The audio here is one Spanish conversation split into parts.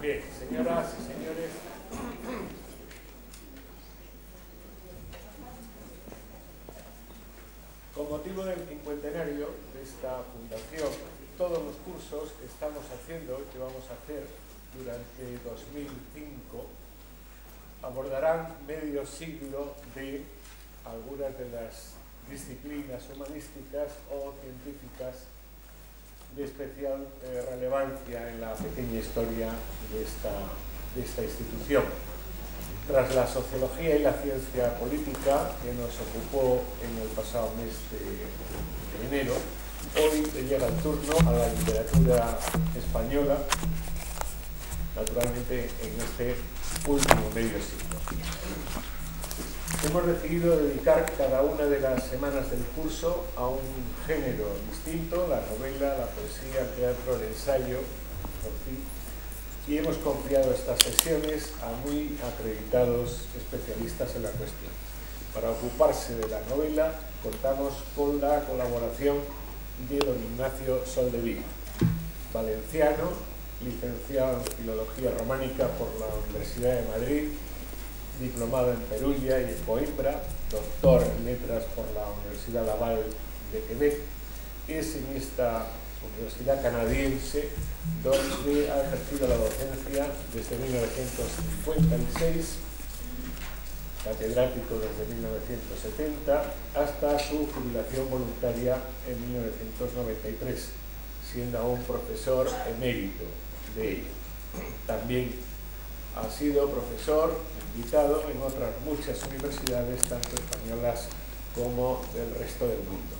Bien, señoras y señores, con motivo del cincuentenario de esta fundación, todos los cursos que estamos haciendo, que vamos a hacer durante 2005, abordarán medio siglo de algunas de las disciplinas humanísticas o científicas de especial eh, relevancia en la pequeña historia de esta, de esta institución. Tras la sociología y la ciencia política que nos ocupó en el pasado mes de, de enero, hoy llega el turno a la literatura española, naturalmente en este último medio siglo. Hemos decidido dedicar cada una de las semanas del curso a un género distinto, la novela, la poesía, el teatro, el ensayo, y hemos confiado estas sesiones a muy acreditados especialistas en la cuestión. Para ocuparse de la novela contamos con la colaboración de don Ignacio Soldevilla, valenciano, licenciado en Filología Románica por la Universidad de Madrid diplomado en Perugia y en Coimbra, doctor en letras por la Universidad Laval de Quebec. Es en esta universidad canadiense donde ha ejercido la docencia desde 1956, catedrático desde 1970, hasta su jubilación voluntaria en 1993, siendo aún profesor emérito de ello. También ha sido profesor invitado en otras muchas universidades, tanto españolas como del resto del mundo.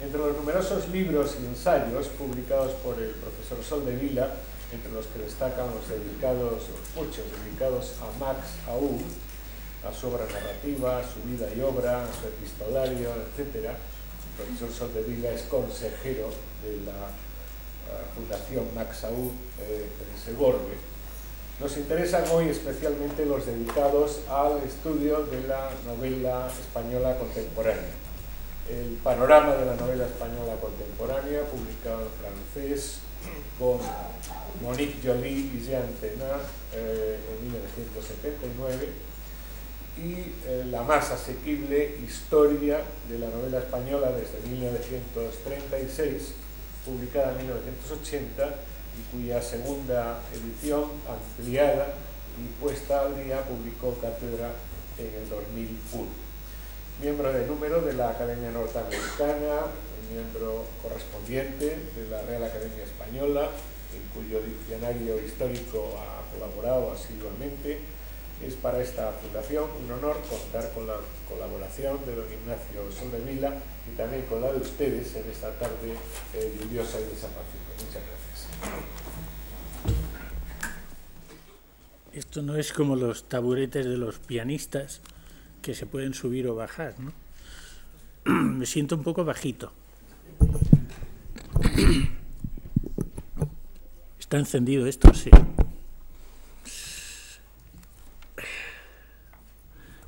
Entre los numerosos libros y ensayos publicados por el profesor Sol de Vila, entre los que destacan los dedicados, muchos dedicados a Max Aub, a su obra narrativa, su vida y obra, su epistolario, etc. El profesor Sol de Vila es consejero de la uh, Fundación Max Aub eh, en Segorbe nos interesan hoy especialmente los dedicados al estudio de la novela española contemporánea. El panorama de la novela española contemporánea, publicado en francés con Monique Joly y Jean Tenat eh, en 1979, y eh, la más asequible historia de la novela española desde 1936, publicada en 1980 y cuya segunda edición ampliada y puesta al día publicó Cátedra en el 2001. Miembro de número de la Academia Norteamericana, miembro correspondiente de la Real Academia Española, en cuyo diccionario histórico ha colaborado asiduamente. Es para esta fundación un honor contar con la colaboración de don Ignacio Soldevila y también con la de ustedes en esta tarde eh, lluviosa y desapacible. Muchas gracias. Esto no es como los taburetes de los pianistas que se pueden subir o bajar, ¿no? Me siento un poco bajito. ¿Está encendido esto? Sí.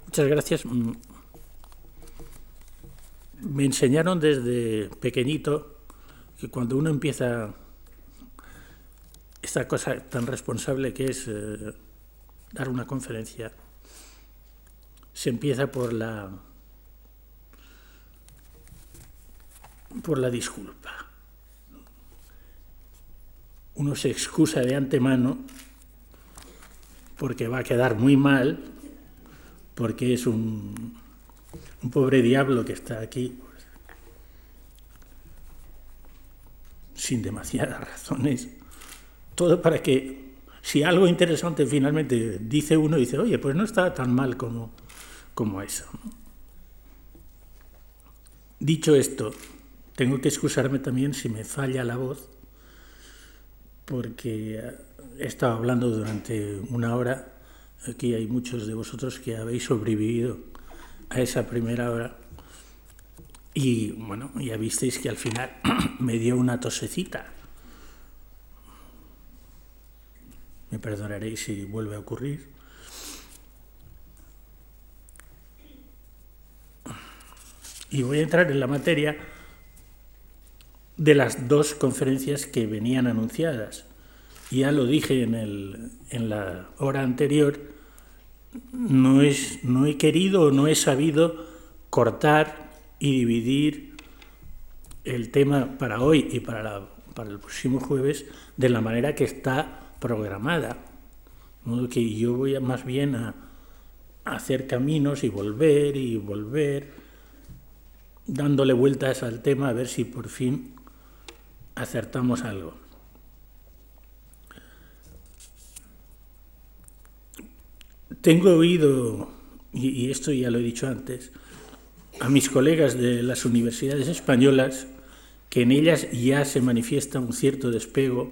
Muchas gracias. Me enseñaron desde pequeñito que cuando uno empieza esta cosa tan responsable que es eh, dar una conferencia se empieza por la por la disculpa. Uno se excusa de antemano porque va a quedar muy mal, porque es un, un pobre diablo que está aquí sin demasiadas razones todo para que si algo interesante finalmente dice uno, dice, oye, pues no está tan mal como, como eso. Dicho esto, tengo que excusarme también si me falla la voz, porque he estado hablando durante una hora, aquí hay muchos de vosotros que habéis sobrevivido a esa primera hora, y bueno, ya visteis que al final me dio una tosecita Me perdonaréis si vuelve a ocurrir. Y voy a entrar en la materia de las dos conferencias que venían anunciadas. ya lo dije en, el, en la hora anterior, no, es, no he querido o no he sabido cortar y dividir el tema para hoy y para, para el próximo jueves de la manera que está programada. que yo voy más bien a, a hacer caminos y volver y volver, dándole vueltas al tema a ver si por fin acertamos algo. Tengo oído, y esto ya lo he dicho antes, a mis colegas de las universidades españolas que en ellas ya se manifiesta un cierto despego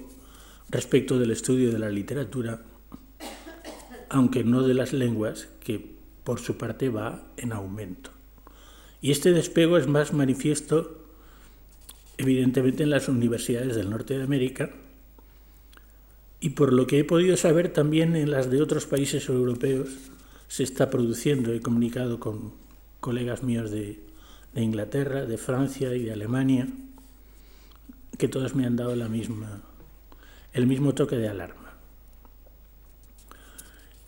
respecto del estudio de la literatura, aunque no de las lenguas, que por su parte va en aumento. Y este despego es más manifiesto evidentemente en las universidades del norte de América y por lo que he podido saber también en las de otros países europeos se está produciendo. He comunicado con colegas míos de, Inglaterra, de Francia y de Alemania, que todos me han dado la misma, el mismo toque de alarma.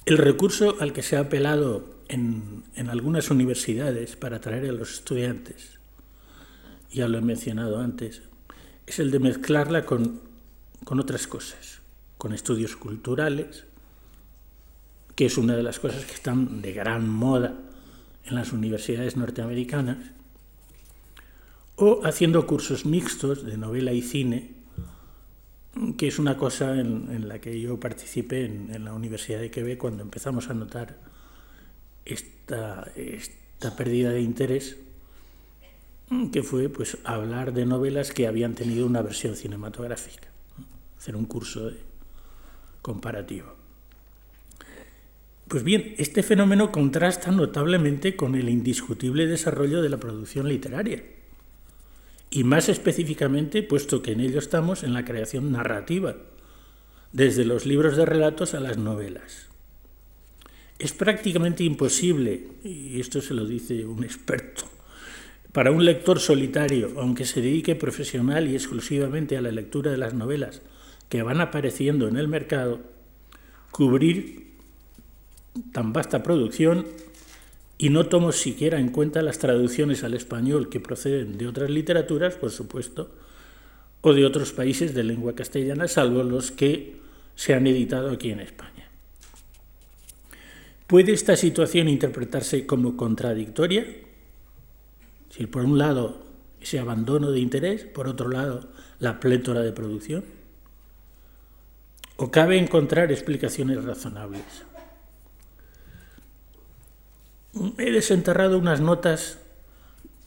El recurso al que se ha apelado en, en algunas universidades para atraer a los estudiantes, ya lo he mencionado antes, es el de mezclarla con, con otras cosas, con estudios culturales, que es una de las cosas que están de gran moda en las universidades norteamericanas, o haciendo cursos mixtos de novela y cine, que es una cosa en, la que yo participé en, la Universidad de Quebec cuando empezamos a notar esta, esta pérdida de interés, que fue pues hablar de novelas que habían tenido una versión cinematográfica, hacer un curso comparativo. Pues bien, este fenómeno contrasta notablemente con el indiscutible desarrollo de la producción literaria, y más específicamente, puesto que en ello estamos, en la creación narrativa, desde los libros de relatos a las novelas. Es prácticamente imposible, y esto se lo dice un experto, para un lector solitario, aunque se dedique profesional y exclusivamente a la lectura de las novelas que van apareciendo en el mercado, cubrir tan vasta producción y no tomo siquiera en cuenta las traducciones al español que proceden de otras literaturas, por supuesto, o de otros países de lengua castellana, salvo los que se han editado aquí en España. ¿Puede esta situación interpretarse como contradictoria? Si por un lado ese abandono de interés, por otro lado la plétora de producción. ¿O cabe encontrar explicaciones razonables? He desenterrado unas notas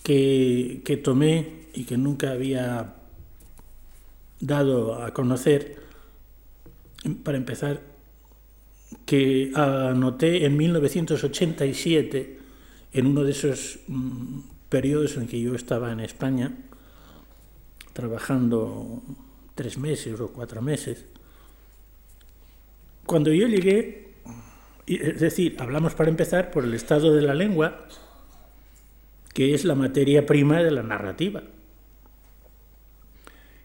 que, que, tomé y que nunca había dado a conocer, para empezar, que anoté en 1987, en uno de esos mm, periodos en que yo estaba en España, trabajando tres meses o cuatro meses, cuando yo llegué es decir, hablamos para empezar por el estado de la lengua, que es la materia prima de la narrativa.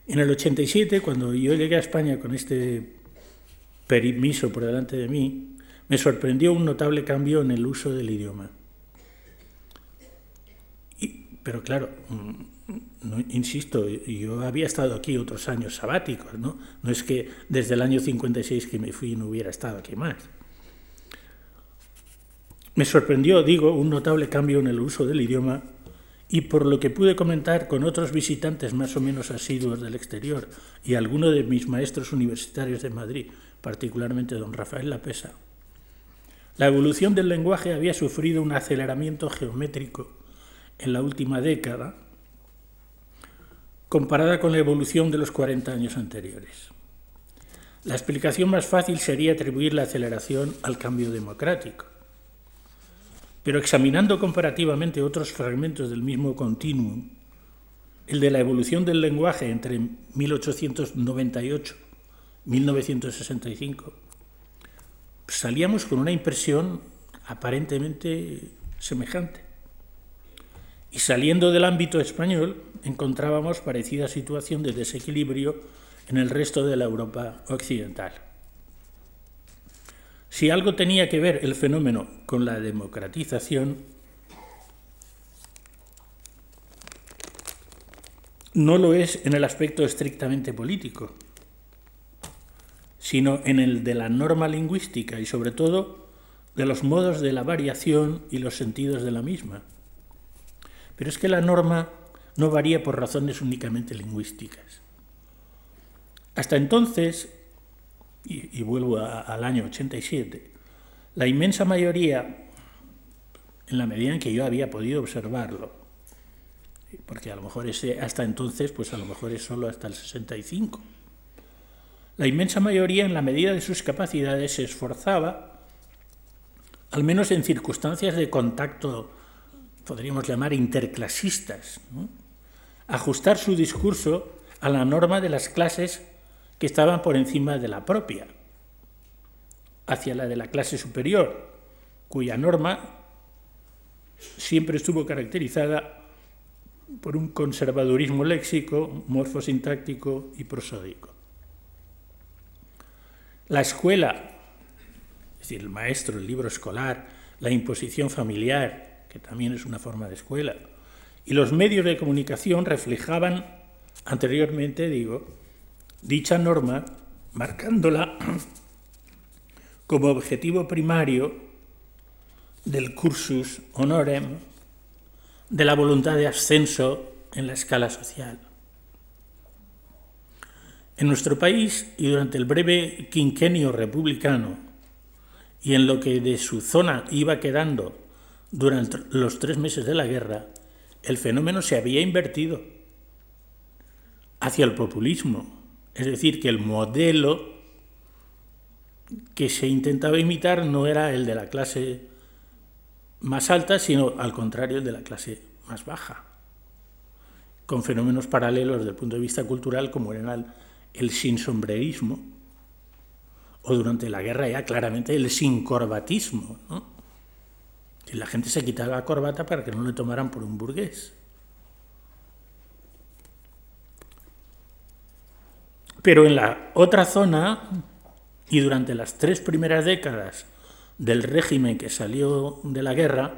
En el 87, cuando yo llegué a España con este permiso por delante de mí, me sorprendió un notable cambio en el uso del idioma. pero claro, mm, no, insisto, yo había estado aquí otros años sabáticos, ¿no? No es que desde el año 56 que me fui no hubiera estado aquí más. Me sorprendió, digo, un notable cambio en el uso del idioma y por lo que pude comentar con otros visitantes más o menos asiduos del exterior y algunos de mis maestros universitarios de Madrid, particularmente don Rafael Lapesa, la evolución del lenguaje había sufrido un aceleramiento geométrico en la última década comparada con la evolución de los 40 años anteriores. La explicación más fácil sería atribuir la aceleración al cambio democrático pero examinando comparativamente otros fragmentos del mismo continuum, el de la evolución del lenguaje entre 1898 y 1965, salíamos con una impresión aparentemente semejante. Y saliendo del ámbito español, encontrábamos parecida situación de desequilibrio en el resto de la Europa occidental. Si algo tenía que ver el fenómeno con la democratización, no lo es en el aspecto estrictamente político, sino en el de la norma lingüística y sobre todo de los modos de la variación y los sentidos de la misma. Pero es que la norma no varía por razones únicamente lingüísticas. Hasta entonces, y, vuelvo al año 87, la inmensa mayoría, en la medida en que yo había podido observarlo, porque a lo mejor ese hasta entonces, pues a lo mejor es solo hasta el 65, la inmensa mayoría, en la medida de sus capacidades, se esforzaba, al menos en circunstancias de contacto, podríamos llamar interclasistas, ajustar su discurso a la norma de las clases que estaban por encima de la propia, hacia la de la clase superior, cuya norma siempre estuvo caracterizada por un conservadurismo léxico, morfosintáctico y prosódico. La escuela, es decir, el maestro, el libro escolar, la imposición familiar, que también es una forma de escuela, y los medios de comunicación reflejaban anteriormente, digo, dicha norma, marcándola como objetivo primario del cursus honorem, de la voluntad de ascenso en la escala social. En nuestro país y durante el breve quinquenio republicano y en lo que de su zona iba quedando durante los tres meses de la guerra, el fenómeno se había invertido hacia el populismo, es decir, que el modelo que se intentaba imitar no era el de la clase más alta, sino al contrario el de la clase más baja, con fenómenos paralelos desde el punto de vista cultural como eran el sinsombrerismo o durante la guerra ya claramente el sincorbatismo. ¿no? Y la gente se quitaba la corbata para que no le tomaran por un burgués. Pero en la otra zona, y durante las tres primeras décadas del régimen que salió de la guerra,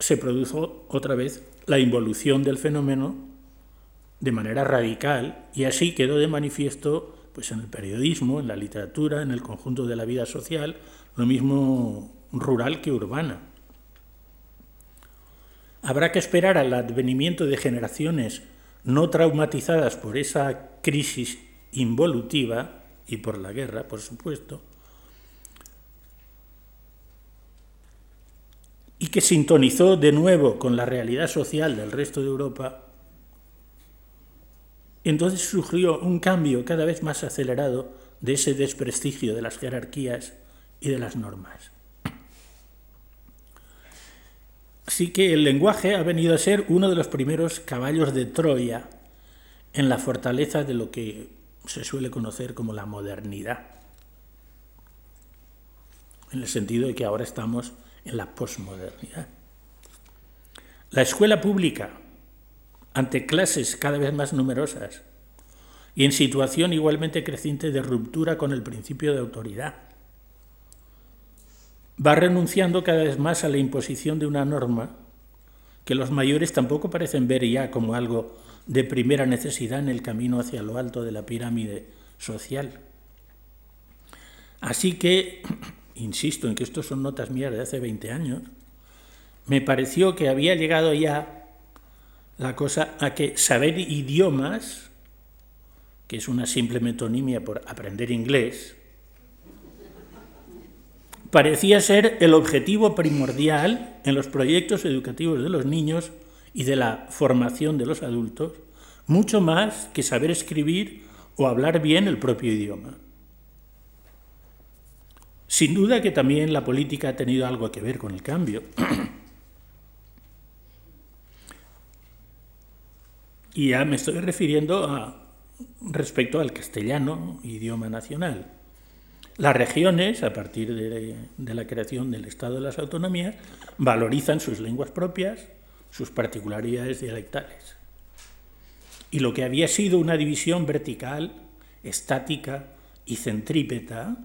se produjo otra vez la involución del fenómeno de manera radical y así quedó de manifiesto pues en el periodismo, en la literatura, en el conjunto de la vida social, lo mismo rural que urbana. Habrá que esperar al advenimiento de generaciones no traumatizadas por esa crisis involutiva y por la guerra, por supuesto, y que sintonizó de nuevo con la realidad social del resto de Europa, entonces surgió un cambio cada vez más acelerado de ese desprestigio de las jerarquías y de las normas. Así que el lenguaje ha venido a ser uno de los primeros caballos de Troya en la fortaleza de lo que se suele conocer como la modernidad, en el sentido de que ahora estamos en la posmodernidad. La escuela pública, ante clases cada vez más numerosas y en situación igualmente creciente de ruptura con el principio de autoridad, va renunciando cada vez más a la imposición de una norma que los mayores tampoco parecen ver ya como algo de primera necesidad en el camino hacia lo alto de la pirámide social. Así que, insisto en que esto son notas mías de hace 20 años, me pareció que había llegado ya la cosa a que saber idiomas, que es una simple metonimia por aprender inglés, parecía ser el objetivo primordial en los proyectos educativos de los niños y de la formación de los adultos, mucho más que saber escribir o hablar bien el propio idioma. Sin duda que también la política ha tenido algo que ver con el cambio. y ya me estoy refiriendo respecto al castellano, idioma nacional. Las regiones, a partir de, la creación del Estado de las Autonomías, valorizan sus lenguas propias, sus particularidades dialectales. Y lo que había sido una división vertical, estática y centrípeta,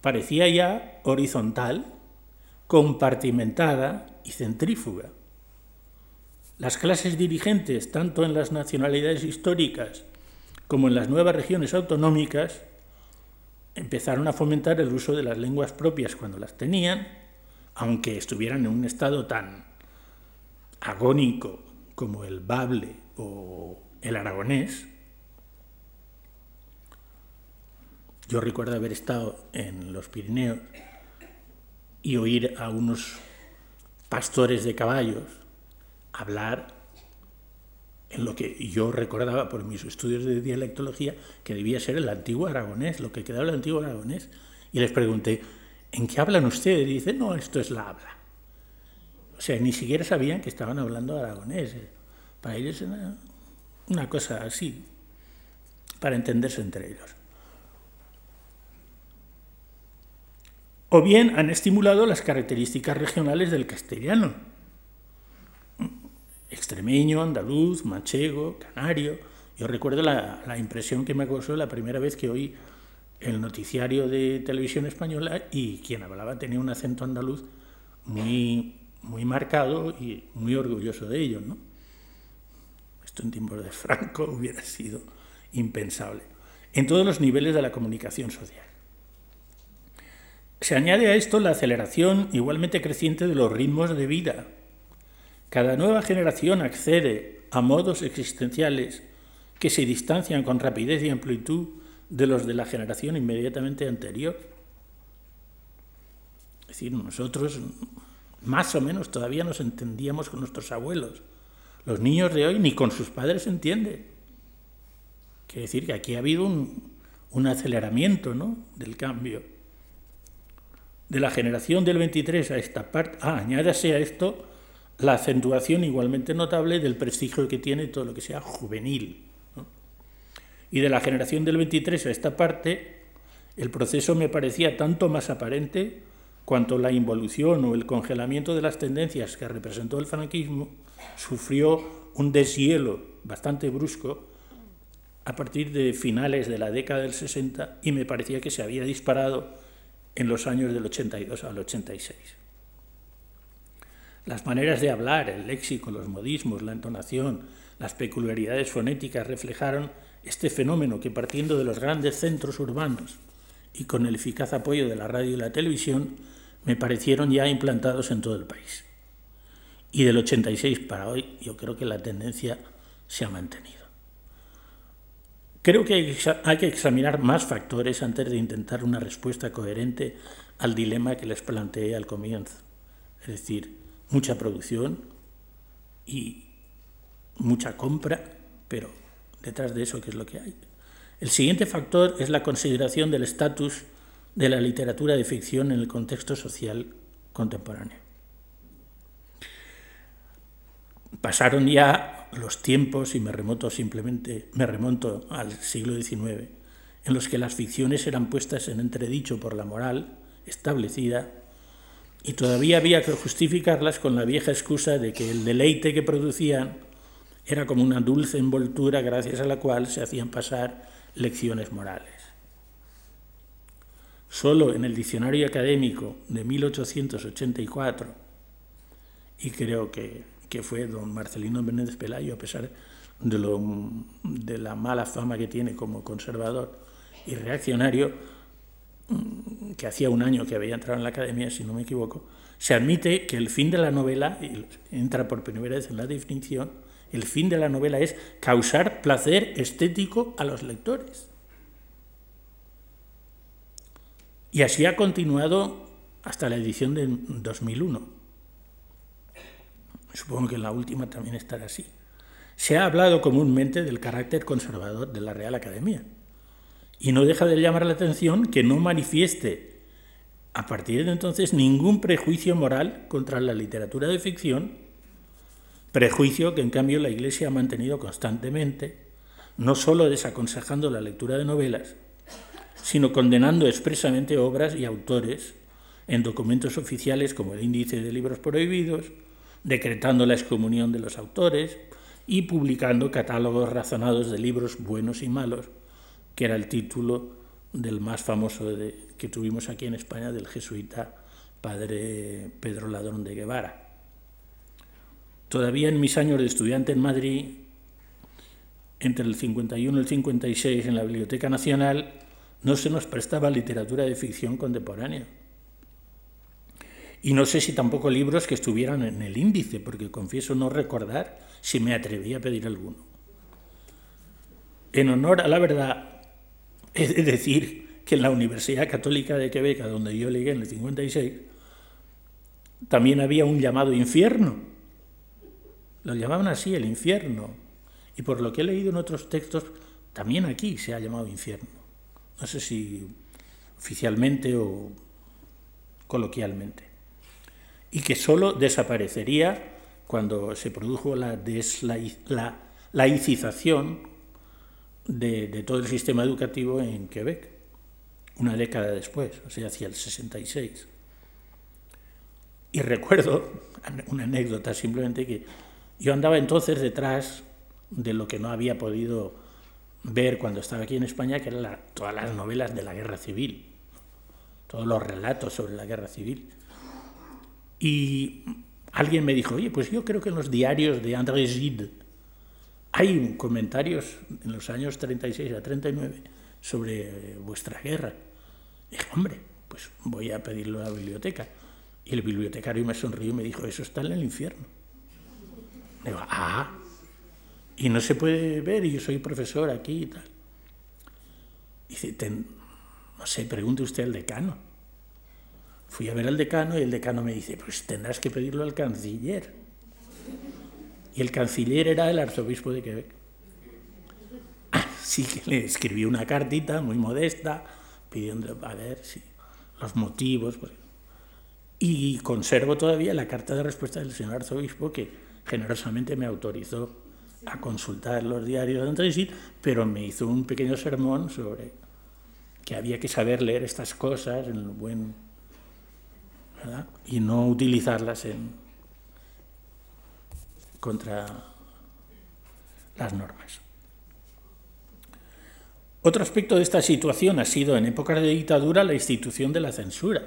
parecía ya horizontal, compartimentada y centrífuga. Las clases dirigentes, tanto en las nacionalidades históricas como en las nuevas regiones autonómicas, empezaron a fomentar el uso de las lenguas propias cuando las tenían, aunque estuvieran en un estado tan agónico como el bable o el aragonés. Yo recuerdo haber estado en los Pirineos y oír a unos pastores de caballos hablar en lo que yo recordaba por mis estudios de dialectología que debía ser el antiguo aragonés, lo que quedaba del antiguo aragonés. Y les pregunté, ¿en qué hablan ustedes? Y dicen, no, esto es la habla. O sea, ni siquiera sabían que estaban hablando aragonés. Para ellos era una cosa así, para entenderse entre ellos. O bien han estimulado las características regionales del castellano extremeño, andaluz, manchego, canario. Yo recuerdo la, impresión que me causó la primera vez que oí el noticiario de televisión española y quien hablaba tenía un acento andaluz muy, muy marcado y muy orgulloso de ello. ¿no? Esto en tiempos de Franco hubiera sido impensable, en todos los niveles de la comunicación social. Se añade a esto la aceleración igualmente creciente de los ritmos de vida cada nueva generación accede a modos existenciales que se distancian con rapidez y amplitud de los de la generación inmediatamente anterior. Es decir, nosotros más o menos todavía nos entendíamos con nuestros abuelos. Los niños de hoy ni con sus padres se entienden. Quiere decir que aquí ha habido un, aceleramiento ¿no? del cambio. De la generación del 23 a esta parte, ah, añádase a esto la acentuación igualmente notable del prestigio que tiene todo lo que sea juvenil. Y de la generación del 23 a esta parte, el proceso me parecía tanto más aparente cuanto la involución o el congelamiento de las tendencias que representó el franquismo sufrió un deshielo bastante brusco a partir de finales de la década del 60 y me parecía que se había disparado en los años del 82 al 86. Las maneras de hablar, el léxico, los modismos, la entonación, las peculiaridades fonéticas reflejaron este fenómeno que partiendo de los grandes centros urbanos y con el eficaz apoyo de la radio y la televisión, me parecieron ya implantados en todo el país. Y del 86 para hoy yo creo que la tendencia se ha mantenido. Creo que hay que examinar más factores antes de intentar una respuesta coherente al dilema que les planteé al comienzo. Es decir, mucha producción y mucha compra, pero detrás de eso, ¿qué es lo que hay? El siguiente factor es la consideración del estatus de la literatura de ficción en el contexto social contemporáneo. Pasaron ya los tiempos, y me remonto simplemente, me remonto al siglo XIX, en los que las ficciones eran puestas en entredicho por la moral establecida y todavía había que justificarlas con la vieja excusa de que el deleite que producían era como una dulce envoltura gracias a la cual se hacían pasar lecciones morales. Solo en el diccionario académico de 1884, y creo que, que fue don Marcelino Menéndez Pelayo, a pesar de, lo, de la mala fama que tiene como conservador y reaccionario, que hacía un año que había entrado en la academia, si no me equivoco, se admite que el fin de la novela, y entra por primera vez en la definición, el fin de la novela es causar placer estético a los lectores. Y así ha continuado hasta la edición de 2001. Supongo que en la última también estará así. Se ha hablado comúnmente del carácter conservador de la Real Academia y no deja de llamar la atención que no manifieste a partir de entonces ningún prejuicio moral contra la literatura de ficción, prejuicio que en cambio la Iglesia ha mantenido constantemente, no sólo desaconsejando la lectura de novelas, sino condenando expresamente obras y autores en documentos oficiales como el índice de libros prohibidos, decretando la excomunión de los autores y publicando catálogos razonados de libros buenos y malos, que era el título del más famoso que tuvimos aquí en España, del jesuita padre Pedro Ladrón de Guevara. Todavía en mis años de estudiante en Madrid, entre el 51 y el 56 en la Biblioteca Nacional, no se nos prestaba literatura de ficción contemporánea. Y no sé si tampoco libros que estuvieran en el índice, porque confieso no recordar si me atreví a pedir alguno. En honor a la verdad, de decir que en la Universidad Católica de Quebec, donde yo llegué en el 56, también había un llamado infierno. Lo llamaban así, el infierno. Y por lo que he leído en otros textos, también aquí se ha llamado infierno. No sé si oficialmente o coloquialmente y que solo desaparecería cuando se produjo la, laicización de, todo el sistema educativo en Quebec, una década después, o sea, hacia el 66. Y recuerdo una anécdota simplemente que yo andaba entonces detrás de lo que no había podido ver cuando estaba aquí en España, que eran todas las novelas de la guerra civil, todos los relatos sobre la guerra civil. Y alguien me dijo, oye, pues yo creo que en los diarios de André Gide hay comentarios en los años 36 a 39 sobre vuestra guerra. Dije, hombre, pues voy a pedirlo a la biblioteca. Y el bibliotecario me sonrió y me dijo, eso está en el infierno. digo, ah, y no se puede ver, y yo soy profesor aquí y tal. Y dice, no sé, pregunte usted al decano. Fui a ver al decano y el decano me dice, pues tendrás que pedirlo al canciller. Y el canciller era el arzobispo de Quebec. Así que le escribí una cartita muy modesta, pidiendo a ver si los motivos. Y conservo todavía la carta de respuesta del señor arzobispo que generosamente me autorizó a consultar los diarios de Andrés, pero me hizo un pequeño sermón sobre que había que saber leer estas cosas en el buen y no utilizarlas en, contra las normas. Otro aspecto de esta situación ha sido en épocas de dictadura la institución de la censura.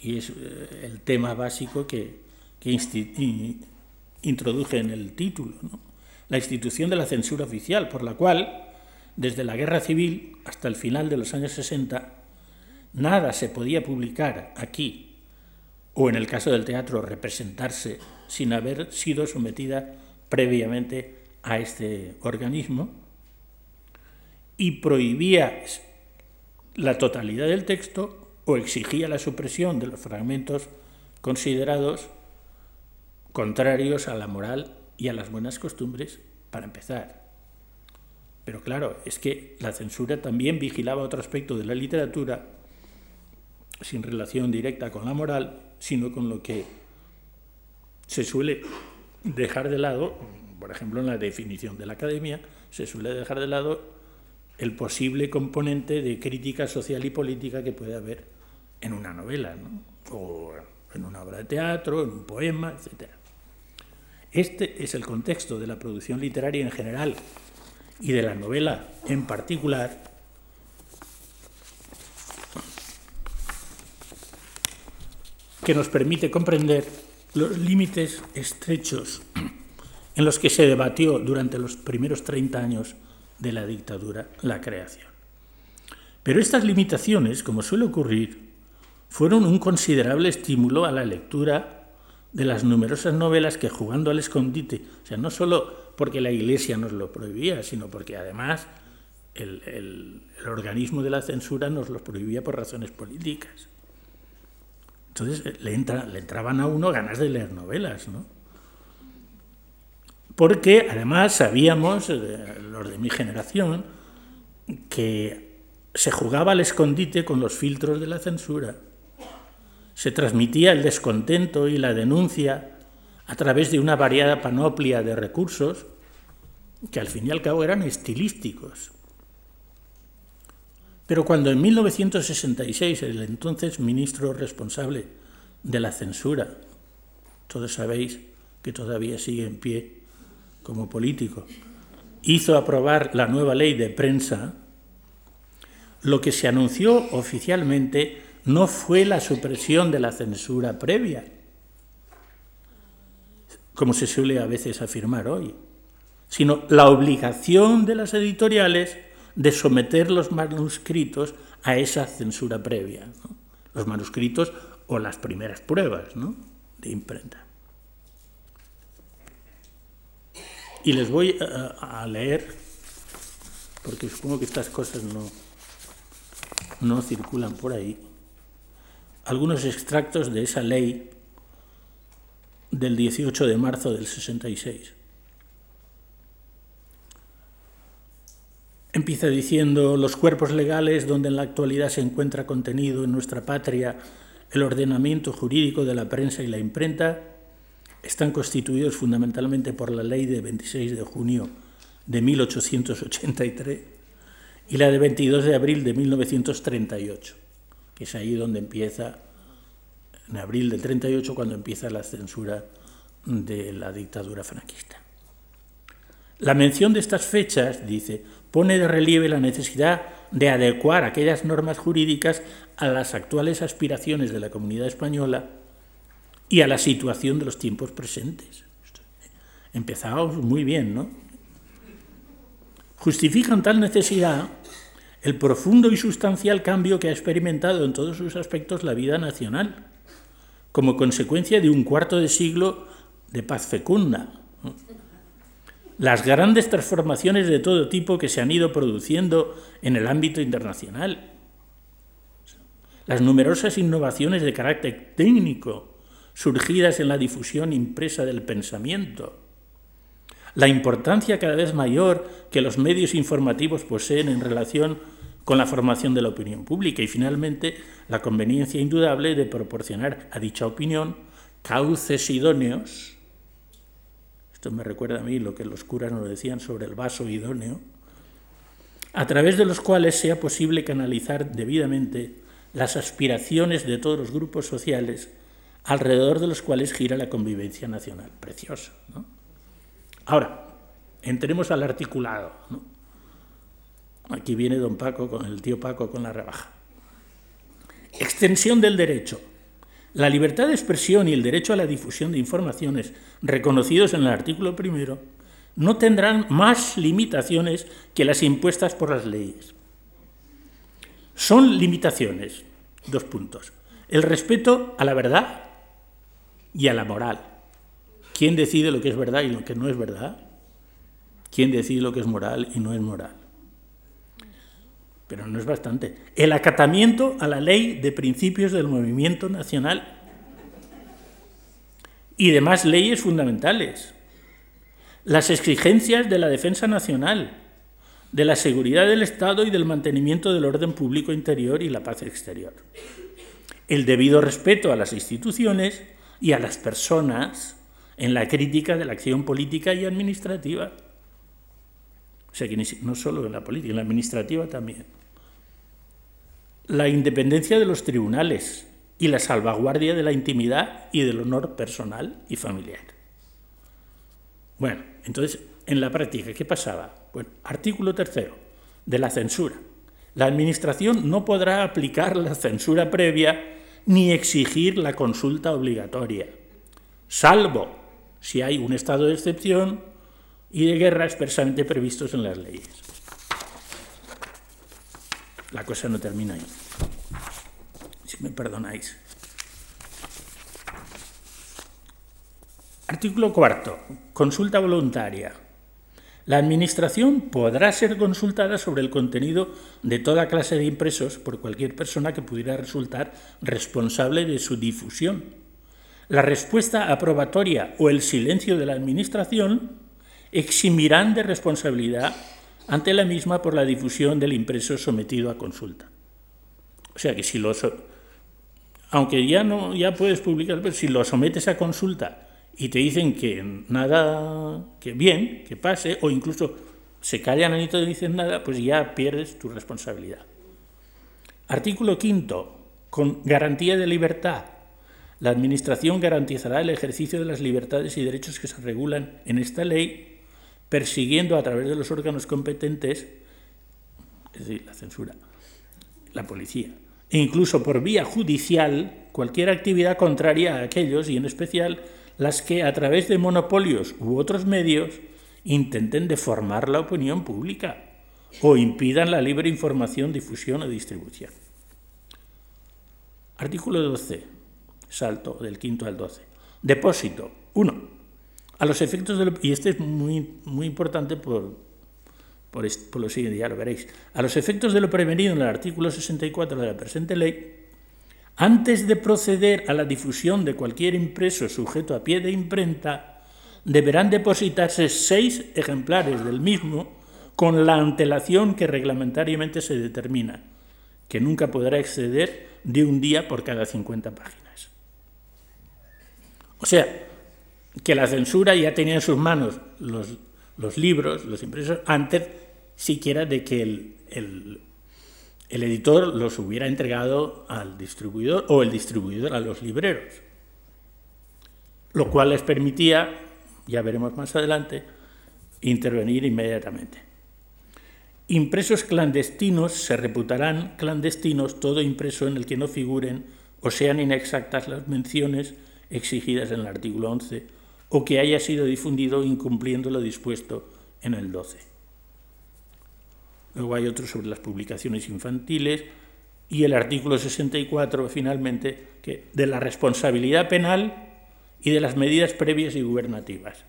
Y es eh, el tema básico que, introduje en el título. La institución de la censura oficial, por la cual, desde la guerra civil hasta el final de los años 60, nada se podía publicar aquí o en el caso del teatro representarse sin haber sido sometida previamente a este organismo y prohibía la totalidad del texto o exigía la supresión de los fragmentos considerados contrarios a la moral y a las buenas costumbres, para empezar. Pero claro, es que la censura también vigilaba otro aspecto de la literatura sin relación directa con la moral, sino con lo que se suele dejar de lado, por ejemplo en la definición de la academia, se suele dejar de lado el posible componente de crítica social y política que puede haber en una novela, o en una obra de teatro, en un poema, etc. Este es el contexto de la producción literaria en general y de la novela en particular, que nos permite comprender los límites estrechos en los que se debatió durante los primeros 30 años de la dictadura la creación. Pero estas limitaciones, como suele ocurrir, fueron un considerable estímulo a la lectura de las numerosas novelas que jugando al escondite, o sea, no solo porque la Iglesia nos lo prohibía, sino porque además el, el organismo de la censura nos lo prohibía por razones políticas. Entonces eh, le, le entraban a uno ganas de leer novelas, ¿no? Porque además sabíamos, eh, los de mi generación, que se jugaba al escondite con los filtros de la censura. Se transmitía el descontento y la denuncia a través de una variada panoplia de recursos que al fin y al cabo eran estilísticos. Pero cuando en 1966 el entonces ministro responsable de la censura, todos sabéis que todavía sigue en pie como político, hizo aprobar la nueva ley de prensa, lo que se anunció oficialmente no fue la supresión de la censura previa, como se suele a veces afirmar hoy, sino la obligación de las editoriales de someter los manuscritos a esa censura previa, los manuscritos o las primeras pruebas de imprenta. Y les voy a, leer, porque supongo que estas cosas no, no circulan por ahí, algunos extractos de esa ley del 18 de marzo del 66. Empieza diciendo los cuerpos legales donde en la actualidad se encuentra contenido en nuestra patria el ordenamiento jurídico de la prensa y la imprenta están constituidos fundamentalmente por la ley de 26 de junio de 1883 y la de 22 de abril de 1938, que es ahí donde empieza, en abril del 38, cuando empieza la censura de la dictadura franquista. La mención de estas fechas, dice, pone de relieve la necesidad de adecuar aquellas normas jurídicas a las actuales aspiraciones de la comunidad española y a la situación de los tiempos presentes. Empezamos muy bien, ¿no? Justifican tal necesidad el profundo y sustancial cambio que ha experimentado en todos sus aspectos la vida nacional, como consecuencia de un cuarto de siglo de paz fecunda. Las grandes transformaciones de todo tipo que se han ido produciendo en el ámbito internacional, las numerosas innovaciones de carácter técnico surgidas en la difusión impresa del pensamiento, la importancia cada vez mayor que los medios informativos poseen en relación con la formación de la opinión pública y finalmente la conveniencia indudable de proporcionar a dicha opinión cauces idóneos. Esto me recuerda a mí lo que los curas nos decían sobre el vaso idóneo, a través de los cuales sea posible canalizar debidamente las aspiraciones de todos los grupos sociales alrededor de los cuales gira la convivencia nacional. Precioso. Ahora, entremos al articulado. Aquí viene don Paco, con el tío Paco con la rebaja. Extensión del derecho. La libertad de expresión y el derecho a la difusión de informaciones reconocidos en el artículo primero no tendrán más limitaciones que las impuestas por las leyes. Son limitaciones, dos puntos. El respeto a la verdad y a la moral. ¿Quién decide lo que es verdad y lo que no es verdad? ¿Quién decide lo que es moral y no es moral? Pero no es bastante. El acatamiento a la ley de principios del movimiento nacional y demás leyes fundamentales. Las exigencias de la defensa nacional, de la seguridad del Estado y del mantenimiento del orden público interior y la paz exterior. El debido respeto a las instituciones y a las personas en la crítica de la acción política y administrativa. No solo en la política, en la administrativa también. La independencia de los tribunales y la salvaguardia de la intimidad y del honor personal y familiar. Bueno, entonces, en la práctica, ¿qué pasaba? Bueno, artículo tercero de la censura. La Administración no podrá aplicar la censura previa ni exigir la consulta obligatoria, salvo si hay un estado de excepción y de guerra expresamente previstos en las leyes. La cosa no termina ahí, si me perdonáis. Artículo cuarto. Consulta voluntaria. La Administración podrá ser consultada sobre el contenido de toda clase de impresos por cualquier persona que pudiera resultar responsable de su difusión. La respuesta aprobatoria o el silencio de la Administración eximirán de responsabilidad ante la misma por la difusión del impreso sometido a consulta. O sea que si lo aunque ya no ya puedes publicar, si lo sometes a consulta y te dicen que nada, que bien, que pase, o incluso se callan y te dicen nada, pues ya pierdes tu responsabilidad. Artículo quinto, con garantía de libertad. La Administración garantizará el ejercicio de las libertades y derechos que se regulan en esta ley persiguiendo a través de los órganos competentes, es decir, la censura, la policía, e incluso por vía judicial, cualquier actividad contraria a aquellos, y en especial las que a través de monopolios u otros medios intenten deformar la opinión pública o impidan la libre información, difusión o distribución. Artículo 12. Salto del quinto al 12. Depósito. 1. A los efectos de lo, y este es muy, muy importante por, por, por, lo siguiente, ya lo veréis. A los efectos de lo prevenido en el artículo 64 de la presente ley, antes de proceder a la difusión de cualquier impreso sujeto a pie de imprenta, deberán depositarse seis ejemplares del mismo con la antelación que reglamentariamente se determina, que nunca podrá exceder de un día por cada 50 páginas. O sea, que la censura ya tenía en sus manos los, libros, los impresos, antes siquiera de que el, el editor los hubiera entregado al distribuidor o el distribuidor a los libreros, lo cual les permitía, ya veremos más adelante, intervenir inmediatamente. Impresos clandestinos se reputarán clandestinos todo impreso en el que no figuren o sean inexactas las menciones exigidas en el artículo 11 o que haya sido difundido incumpliendo lo dispuesto en el 12. Luego hay otro sobre las publicaciones infantiles y el artículo 64, finalmente, de la responsabilidad penal y de las medidas previas y gubernativas.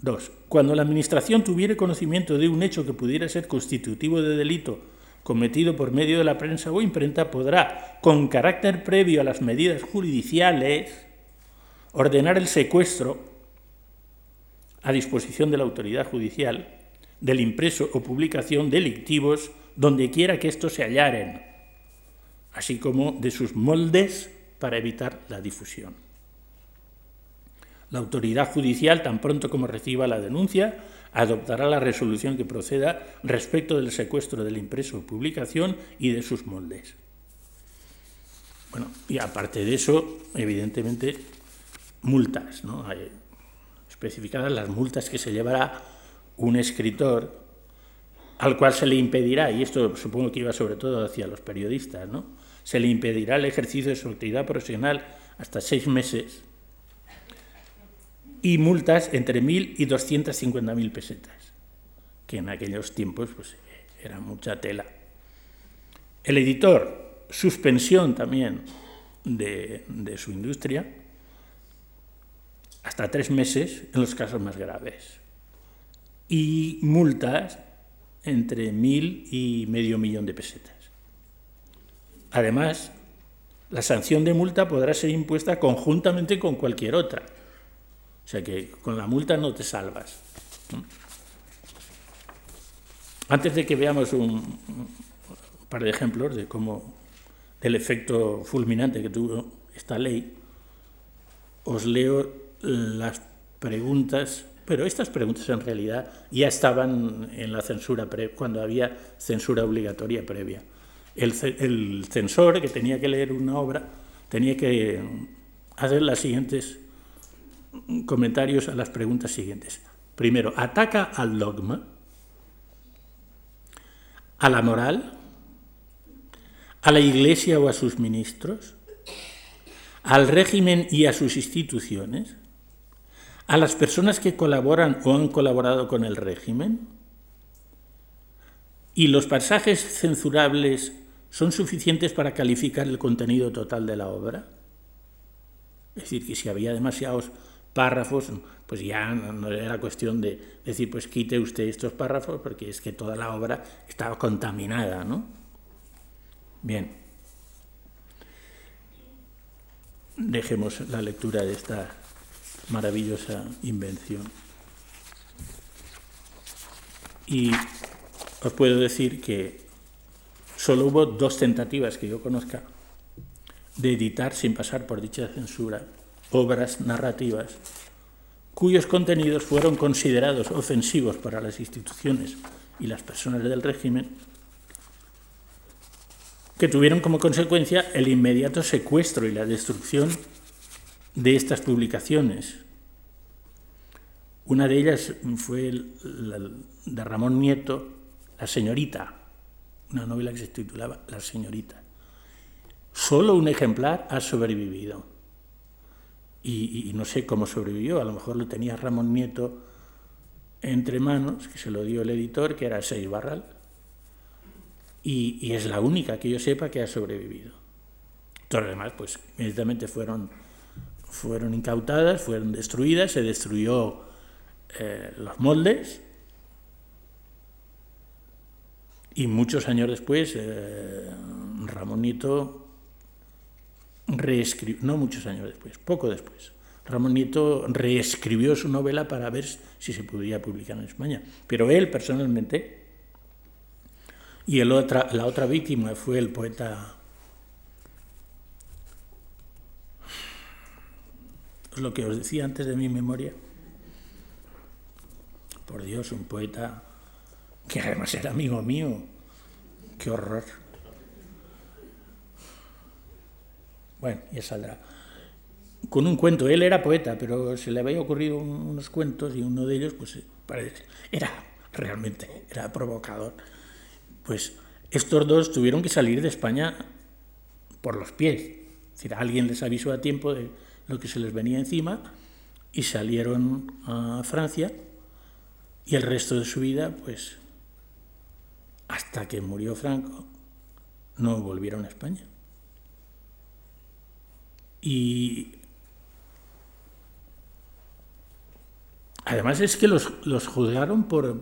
2. Cuando la Administración tuviere conocimiento de un hecho que pudiera ser constitutivo de delito cometido por medio de la prensa o imprenta, podrá, con carácter previo a las medidas jurisdiciales, ordenar el secuestro a disposición de la autoridad judicial del impreso o publicación delictivos donde quiera que estos se hallaren, así como de sus moldes para evitar la difusión. La autoridad judicial, tan pronto como reciba la denuncia, adoptará la resolución que proceda respecto del secuestro del impreso o publicación y de sus moldes. Bueno, y aparte de eso, evidentemente, multas, ¿no? Hay especificadas las multas que se llevará un escritor al cual se le impedirá, y esto supongo que iba sobre todo hacia los periodistas, ¿no? se le impedirá el ejercicio de su actividad profesional hasta seis meses y multas entre 1.000 y 250.000 pesetas, que en aquellos tiempos pues, era mucha tela. El editor, suspensión también de, de su industria, hasta tres meses en los casos más graves. Y multas entre mil y medio millón de pesetas. Además, la sanción de multa podrá ser impuesta conjuntamente con cualquier otra. O sea que con la multa no te salvas. Antes de que veamos un, par de ejemplos de cómo el efecto fulminante que tuvo esta ley, os leo las preguntas, pero estas preguntas en realidad ya estaban en la censura, cuando había censura obligatoria previa. El, el censor que tenía que leer una obra tenía que hacer los siguientes comentarios a las preguntas siguientes. Primero, ataca al dogma, a la moral, a la Iglesia o a sus ministros, al régimen y a sus instituciones, a las personas que colaboran o han colaborado con el régimen? ¿Y los pasajes censurables son suficientes para calificar el contenido total de la obra? Es decir, que si había demasiados párrafos, pues ya no era cuestión de decir, pues quite usted estos párrafos porque es que toda la obra estaba contaminada, ¿no? Bien. Dejemos la lectura de esta maravillosa invención. Y os puedo decir que solo hubo dos tentativas que yo conozca de editar sin pasar por dicha censura obras narrativas cuyos contenidos fueron considerados ofensivos para las instituciones y las personas del régimen, que tuvieron como consecuencia el inmediato secuestro y la destrucción de estas publicaciones. Una de ellas fue de Ramón Nieto, La señorita, una novela que se titulaba La señorita. Solo un ejemplar ha sobrevivido. Y, no sé cómo sobrevivió, a lo mejor lo tenía Ramón Nieto entre manos, que se lo dio el editor, que era Seis Barral, y, y, es la única que yo sepa que ha sobrevivido. Todas las demás, pues, inmediatamente fueron, fueron incautadas, fueron destruidas, se destruyó eh, los moldes, y muchos años después, eh, Ramonito reescribió, no muchos años después, poco después, Ramón Nieto reescribió su novela para ver si se podía publicar en España. Pero él personalmente, y el otra, la otra víctima fue el poeta, lo que os decía antes de mi memoria, por Dios, un poeta que además era amigo mío. Qué horror. Bueno, ya saldrá. Con un cuento, él era poeta, pero se le había ocurrido unos cuentos y uno de ellos, pues parece, era realmente, era provocador. Pues estos dos tuvieron que salir de España por los pies. Es decir, alguien les avisó a tiempo de lo que se les venía encima y salieron a Francia y el resto de su vida, pues, hasta que murió Franco, no volvieron a España. Y además es que los, los juzgaron por,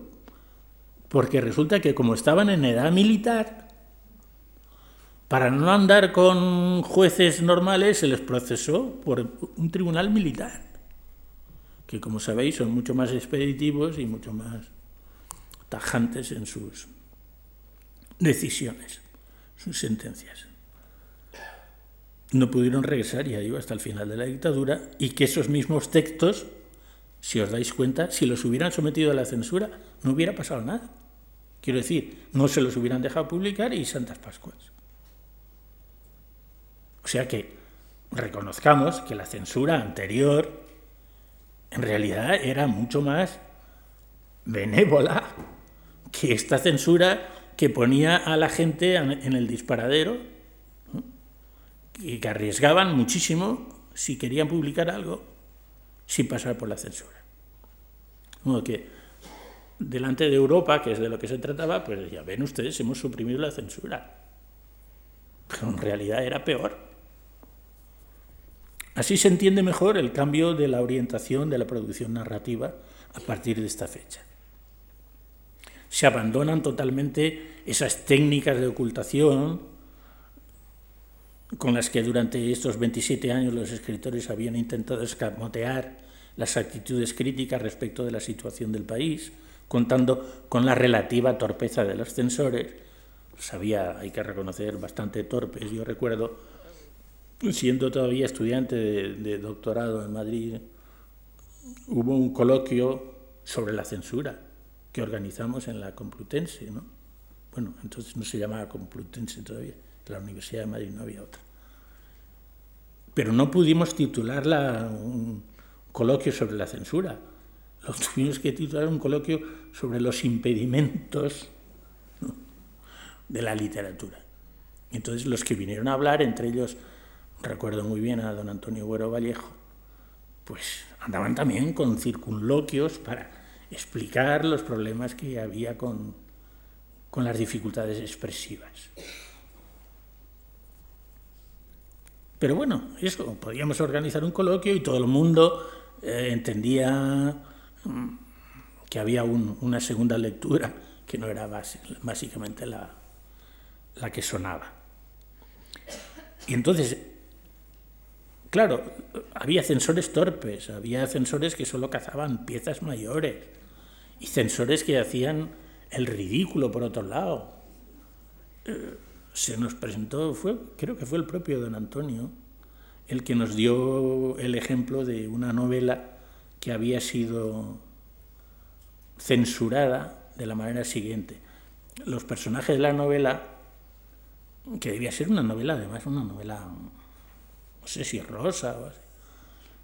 porque resulta que como estaban en edad militar, para no andar con jueces normales se les procesó por un tribunal militar que como sabéis son mucho más expeditivos y mucho más tajantes en sus decisiones, sus sentencias. No pudieron regresar, ya digo, hasta el final de la dictadura y que esos mismos textos, si os dais cuenta, si los hubieran sometido a la censura, no hubiera pasado nada. Quiero decir, no se los hubieran dejado publicar y Santas Pascuas. O sea que reconozcamos que la censura anterior en realidad era mucho más benévola que esta censura que ponía a la gente en el disparadero y que arriesgaban muchísimo si querían publicar algo sin pasar por la censura. De que delante de Europa, que es de lo que se trataba, pues ya ven ustedes, hemos suprimido la censura. Pero en realidad era peor. Así se entiende mejor el cambio de la orientación de la producción narrativa a partir de esta fecha. Se abandonan totalmente esas técnicas de ocultación con las que durante estos 27 años los escritores habían intentado escamotear las actitudes críticas respecto de la situación del país, contando con la relativa torpeza de los censores. Sabía, hay que reconocer, bastante torpes. Yo recuerdo siendo todavía estudiante de, doctorado en Madrid, hubo un coloquio sobre la censura que organizamos en la Complutense, ¿no? Bueno, entonces no se llamaba Complutense todavía, la Universidad de Madrid no había otra. Pero no pudimos titularla un coloquio sobre la censura, lo tuvimos que titular un coloquio sobre los impedimentos de la literatura. Entonces los que vinieron a hablar, entre ellos recuerdo muy bien a don Antonio Güero Vallejo, pues andaban también con circunloquios para explicar los problemas que había con, con las dificultades expresivas. Pero bueno, eso, podíamos organizar un coloquio y todo el mundo eh, entendía mm, que había una segunda lectura que no era básicamente la, la que sonaba. Y entonces Claro, había censores torpes, había censores que solo cazaban piezas mayores y censores que hacían el ridículo por otro lado. Eh, se nos presentó, fue, creo que fue el propio don Antonio, el que nos dio el ejemplo de una novela que había sido censurada de la manera siguiente. Los personajes de la novela, que debía ser una novela, además una novela no sé si rosa o así,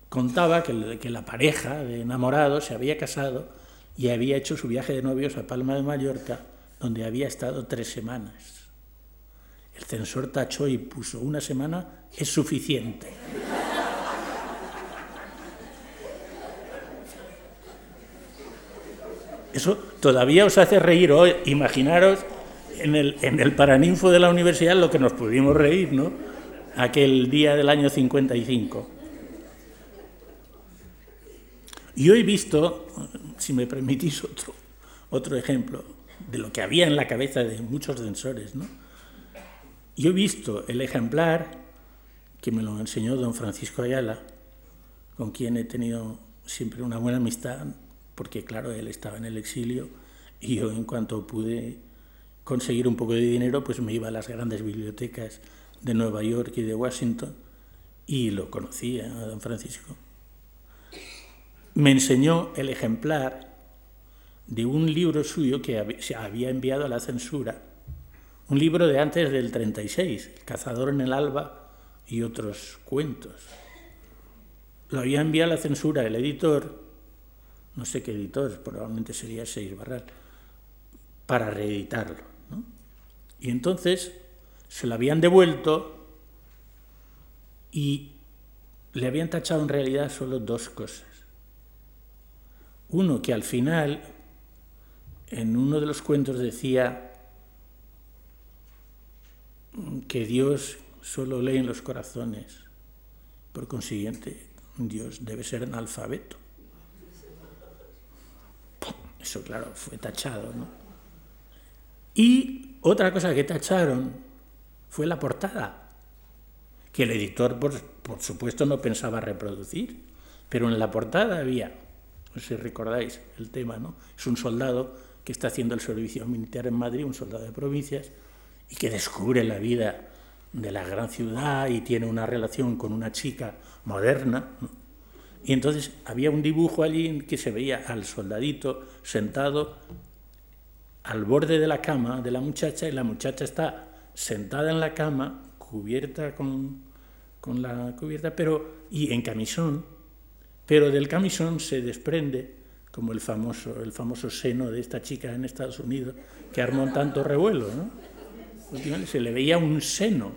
contaba que, que la pareja de enamorados se había casado y había hecho su viaje de novios a Palma de Mallorca, donde había estado tres semanas. El censor tachó y puso una semana es suficiente. Eso todavía os hace reír hoy. Imaginaros en el, en el paraninfo de la universidad lo que nos pudimos reír, ¿no? Aquel día del año 55. Y hoy he visto, si me permitís otro, otro ejemplo, de lo que había en la cabeza de muchos censores, ¿no? Yo he visto el ejemplar que me lo enseñó don Francisco Ayala, con quien he tenido siempre una buena amistad, porque claro, él estaba en el exilio y yo en cuanto pude conseguir un poco de dinero, pues me iba a las grandes bibliotecas de Nueva York y de Washington y lo conocía a don Francisco me enseñó el ejemplar de un libro suyo que se había enviado a la censura, un libro de antes del 36, El cazador en el alba y otros cuentos. Lo había enviado a la censura el editor, no sé qué editor, probablemente sería Seis Barral, para reeditarlo. Y entonces se lo habían devuelto y le habían tachado en realidad solo dos cosas. Uno que al final, en uno de los cuentos decía que Dios solo lee en los corazones, por consiguiente, Dios debe ser analfabeto. Eso, claro, fue tachado, ¿no? Y otra cosa que tacharon fue la portada, que el editor, por, supuesto, no pensaba reproducir, pero en la portada había si recordáis el tema, ¿no? Es un soldado que está haciendo el servicio militar en Madrid, un soldado de provincias, y que descubre la vida de la gran ciudad y tiene una relación con una chica moderna. Y entonces había un dibujo allí que se veía al soldadito sentado al borde de la cama de la muchacha y la muchacha está sentada en la cama, cubierta con, con la cubierta, pero y en camisón, pero del camisón se desprende, como el famoso, el famoso seno de esta chica en Estados Unidos, que armó tanto revuelo. ¿no? Se le veía un seno.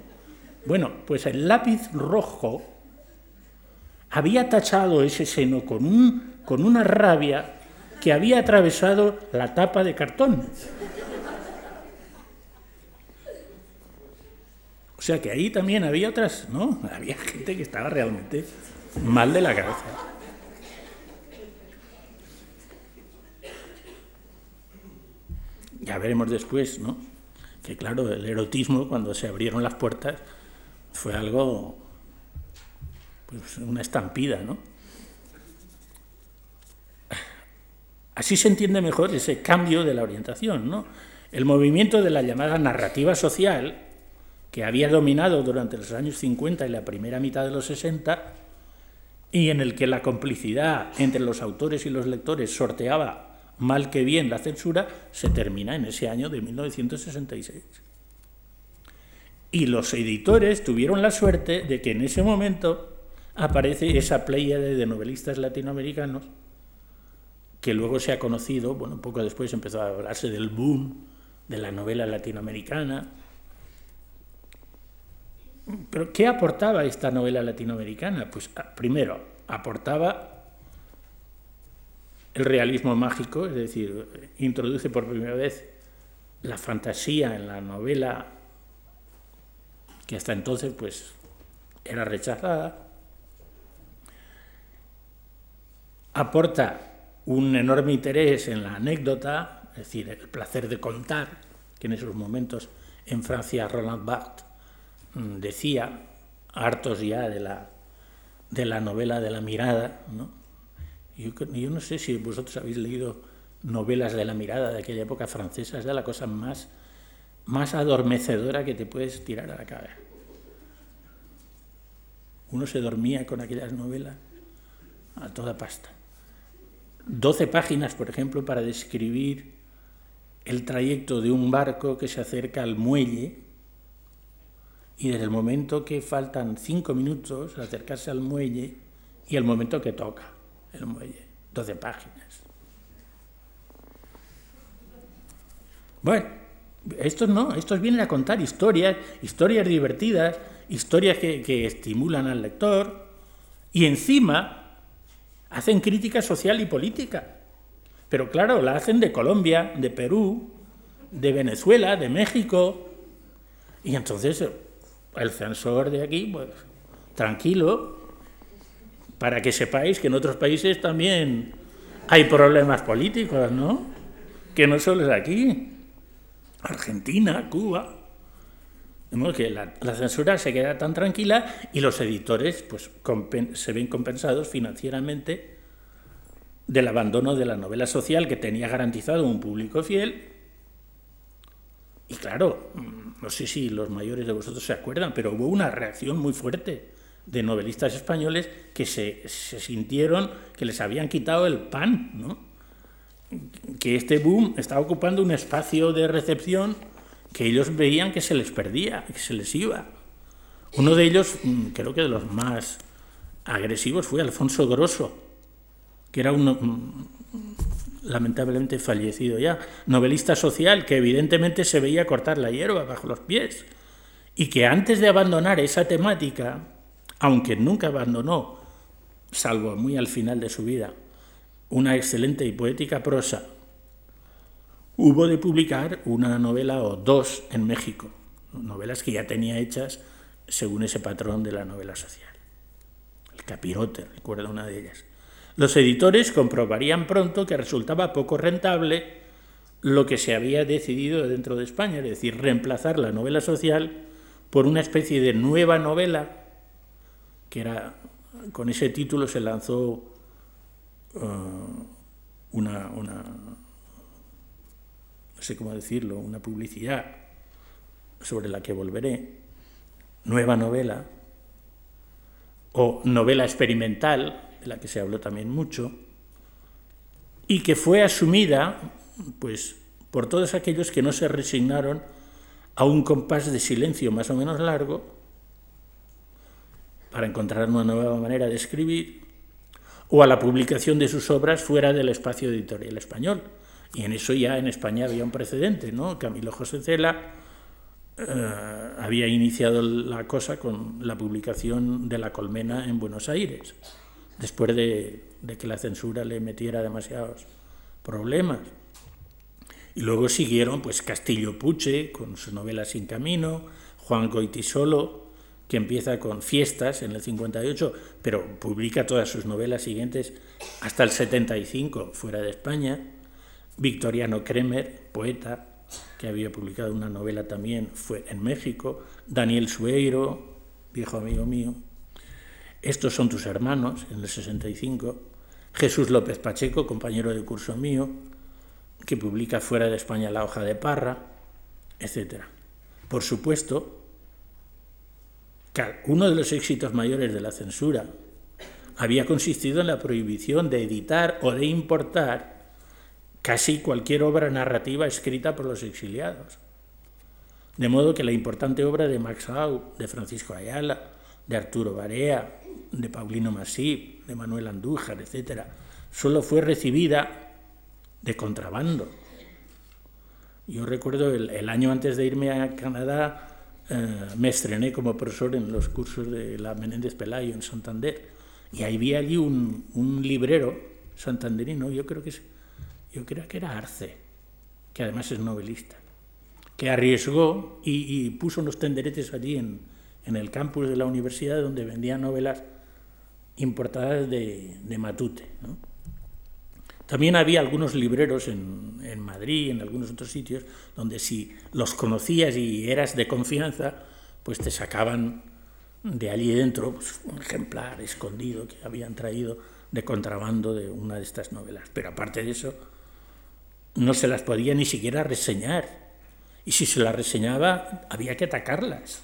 Bueno, pues el lápiz rojo había tachado ese seno con, un, con una rabia que había atravesado la tapa de cartón. O sea que ahí también había otras, ¿no? Había gente que estaba realmente mal de la cabeza. Ya veremos después, ¿no? Que claro, el erotismo, cuando se abrieron las puertas, fue algo, pues una estampida, ¿no? Así se entiende mejor ese cambio de la orientación, ¿no? El movimiento de la llamada narrativa social, que había dominado durante los años 50 y la primera mitad de los 60, y en el que la complicidad entre los autores y los lectores sorteaba mal que bien la censura, se termina en ese año de 1966. Y los editores tuvieron la suerte de que en ese momento aparece esa playa de novelistas latinoamericanos que luego se ha conocido, bueno, poco después empezó a hablarse del boom de la novela latinoamericana. Pero ¿qué aportaba esta novela latinoamericana? Pues ah, primero, aportaba el realismo mágico, es decir, introduce por primera vez la fantasía en la novela que hasta entonces pues era rechazada, aporta un enorme interés en la anécdota, es decir, el placer de contar, que en esos momentos en Francia Roland Barthes decía, hartos ya de la, de la novela de la mirada, ¿no? Yo, no sé si vosotros habéis leído novelas de la mirada de aquella época francesa, es de la cosa más, más adormecedora que te puedes tirar a la cabeza. Uno se dormía con aquellas novelas a toda pasta. Doce páginas, por ejemplo, para describir el trayecto de un barco que se acerca al muelle y desde el momento que faltan cinco minutos acercarse al muelle y el momento que toca el muelle. 12 páginas. Bueno, estos no, estos vienen a contar historias, historias divertidas, historias que, que estimulan al lector y encima hacen crítica social y política. Pero claro, la hacen de Colombia, de Perú, de Venezuela, de México. Y entonces el censor de aquí, pues tranquilo, para que sepáis que en otros países también hay problemas políticos, ¿no? Que no solo es aquí. Argentina, Cuba. Vemos que la, censura se queda tan tranquila y los editores pues, se ven compensados financieramente del abandono de la novela social que tenía garantizado un público fiel. Y claro, no sé si los mayores de vosotros se acuerdan, pero hubo una reacción muy fuerte de novelistas españoles que se, se sintieron que les habían quitado el pan, ¿no? que este boom estaba ocupando un espacio de recepción que ellos veían que se les perdía, que se les iba. Uno de ellos, mm, creo que de los más agresivos, fue Alfonso Grosso, que era un mm, lamentablemente fallecido ya, novelista social que evidentemente se veía cortar la hierba bajo los pies y que antes de abandonar esa temática, aunque nunca abandonó, salvo muy al final de su vida, una excelente y poética prosa, hubo de publicar una novela o dos en México, novelas que ya tenía hechas según ese patrón de la novela social. El capirote, recuerdo una de ellas. Los editores comprobarían pronto que resultaba poco rentable lo que se había decidido dentro de España, es decir, reemplazar la novela social por una especie de nueva novela, que era, con ese título se lanzó uh, una, una, no sé cómo decirlo, una publicidad sobre la que volveré, nueva novela, o novela experimental, de la que se habló también mucho, y que fue asumida pues, por todos aquellos que no se resignaron a un compás de silencio más o menos largo para encontrar una nueva manera de escribir, o a la publicación de sus obras fuera del espacio editorial español. Y en eso ya en España había un precedente, ¿no? Camilo José Cela eh, había iniciado la cosa con la publicación de La Colmena en Buenos Aires después de, que la censura le metiera demasiados problemas. Y luego siguieron pues Castillo Puche con su novela Sin Camino, Juan Goitisolo, que empieza con Fiestas en el 58, pero publica todas sus novelas siguientes hasta el 75 fuera de España. Victoriano Kremer, poeta, que había publicado una novela también, fue en México. Daniel Sueiro, viejo amigo mío, estos son tus hermanos, en el 65. Jesús López Pacheco, compañero de curso mío, que publica fuera de España La hoja de parra, etc. Por supuesto, uno de los éxitos mayores de la censura había consistido en la prohibición de editar o de importar casi cualquier obra narrativa escrita por los exiliados. De modo que la importante obra de Max Au, de Francisco Ayala, de Arturo Barea, de Paulino Masip, de Manuel Andújar, etc., solo fue recibida de contrabando. Yo recuerdo el, año antes de irme a Canadá, eh, me estrené como profesor en los cursos de la Menéndez Pelayo en Santander, y ahí vi allí un, librero santanderino, yo creo que yo creo que era Arce, que además es novelista, que arriesgó y, y puso unos tenderetes allí en, en el campus de la universidad donde vendía novelas importadas de, Matute. También había algunos libreros en, en Madrid, en algunos otros sitios, donde si los conocías y eras de confianza, pues te sacaban de allí dentro pues, un ejemplar escondido que habían traído de contrabando de una de estas novelas. Pero aparte de eso, no se las podía ni siquiera reseñar. Y si se las reseñaba, había que atacarlas.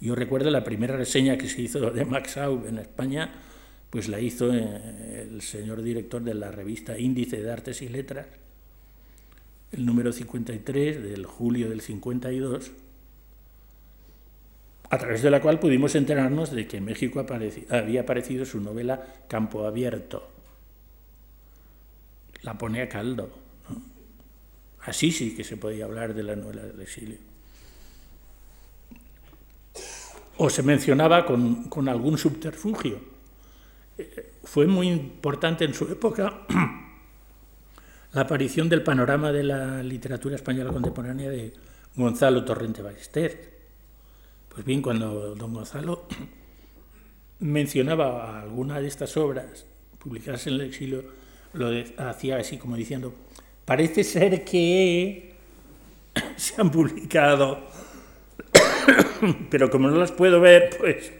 Yo recuerdo la primera reseña que se hizo de Max Aub en España, pues la hizo eh, el señor director de la revista Índice de Artes y Letras, el número 53 del julio del 52, a través de la cual pudimos enterarnos de que en México había aparecido su novela Campo Abierto. La pone a caldo. Así sí que se podía hablar de la novela del exilio. O se mencionaba con, con algún subterfugio. Eh, fue muy importante en su época la aparición del panorama de la literatura española contemporánea de Gonzalo Torrente Ballester. Pues bien, cuando don Gonzalo mencionaba alguna de estas obras publicadas en el exilio, lo hacía así como diciendo, parece ser que se han publicado, pero como no las puedo ver, pues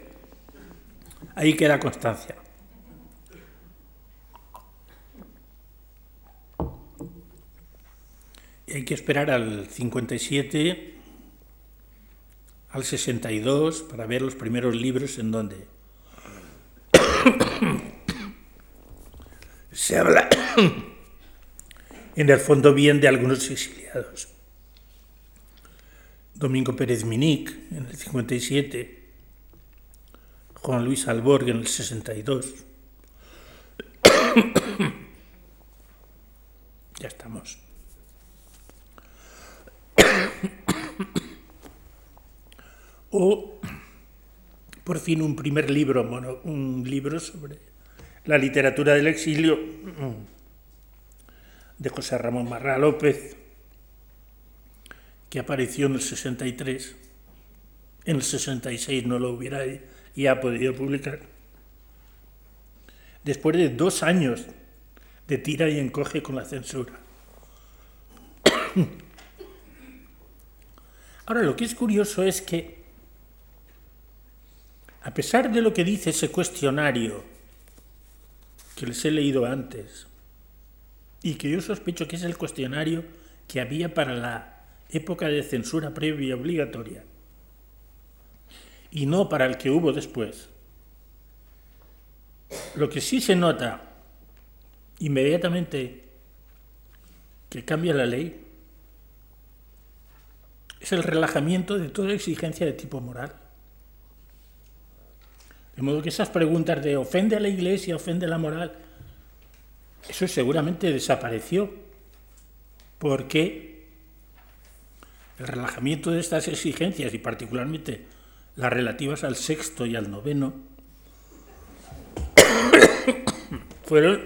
ahí queda constancia. Y hay que esperar al 57, al 62, para ver los primeros libros en donde se habla en el fondo bien de algunos exiliados. Domingo Pérez Minic en el 57, Juan Luis Alborg en el 62. ya estamos. o por fin un primer libro, un libro sobre la literatura del exilio de José Ramón Marra López, que apareció en el 63, en el 66 no lo hubiera ya podido publicar. Después de dos años de tira y encoge con la censura. Ahora, lo que es curioso es que, a pesar de lo que dice ese cuestionario que les he leído antes, y que yo sospecho que es el cuestionario que había para la época de censura previa obligatoria, y no para el que hubo después, lo que sí se nota inmediatamente que cambia la ley es el relajamiento de toda exigencia de tipo moral. De modo que esas preguntas de ofende a la iglesia, ofende a la moral, eso seguramente desapareció, porque el relajamiento de estas exigencias, y particularmente las relativas al sexto y al noveno, fueron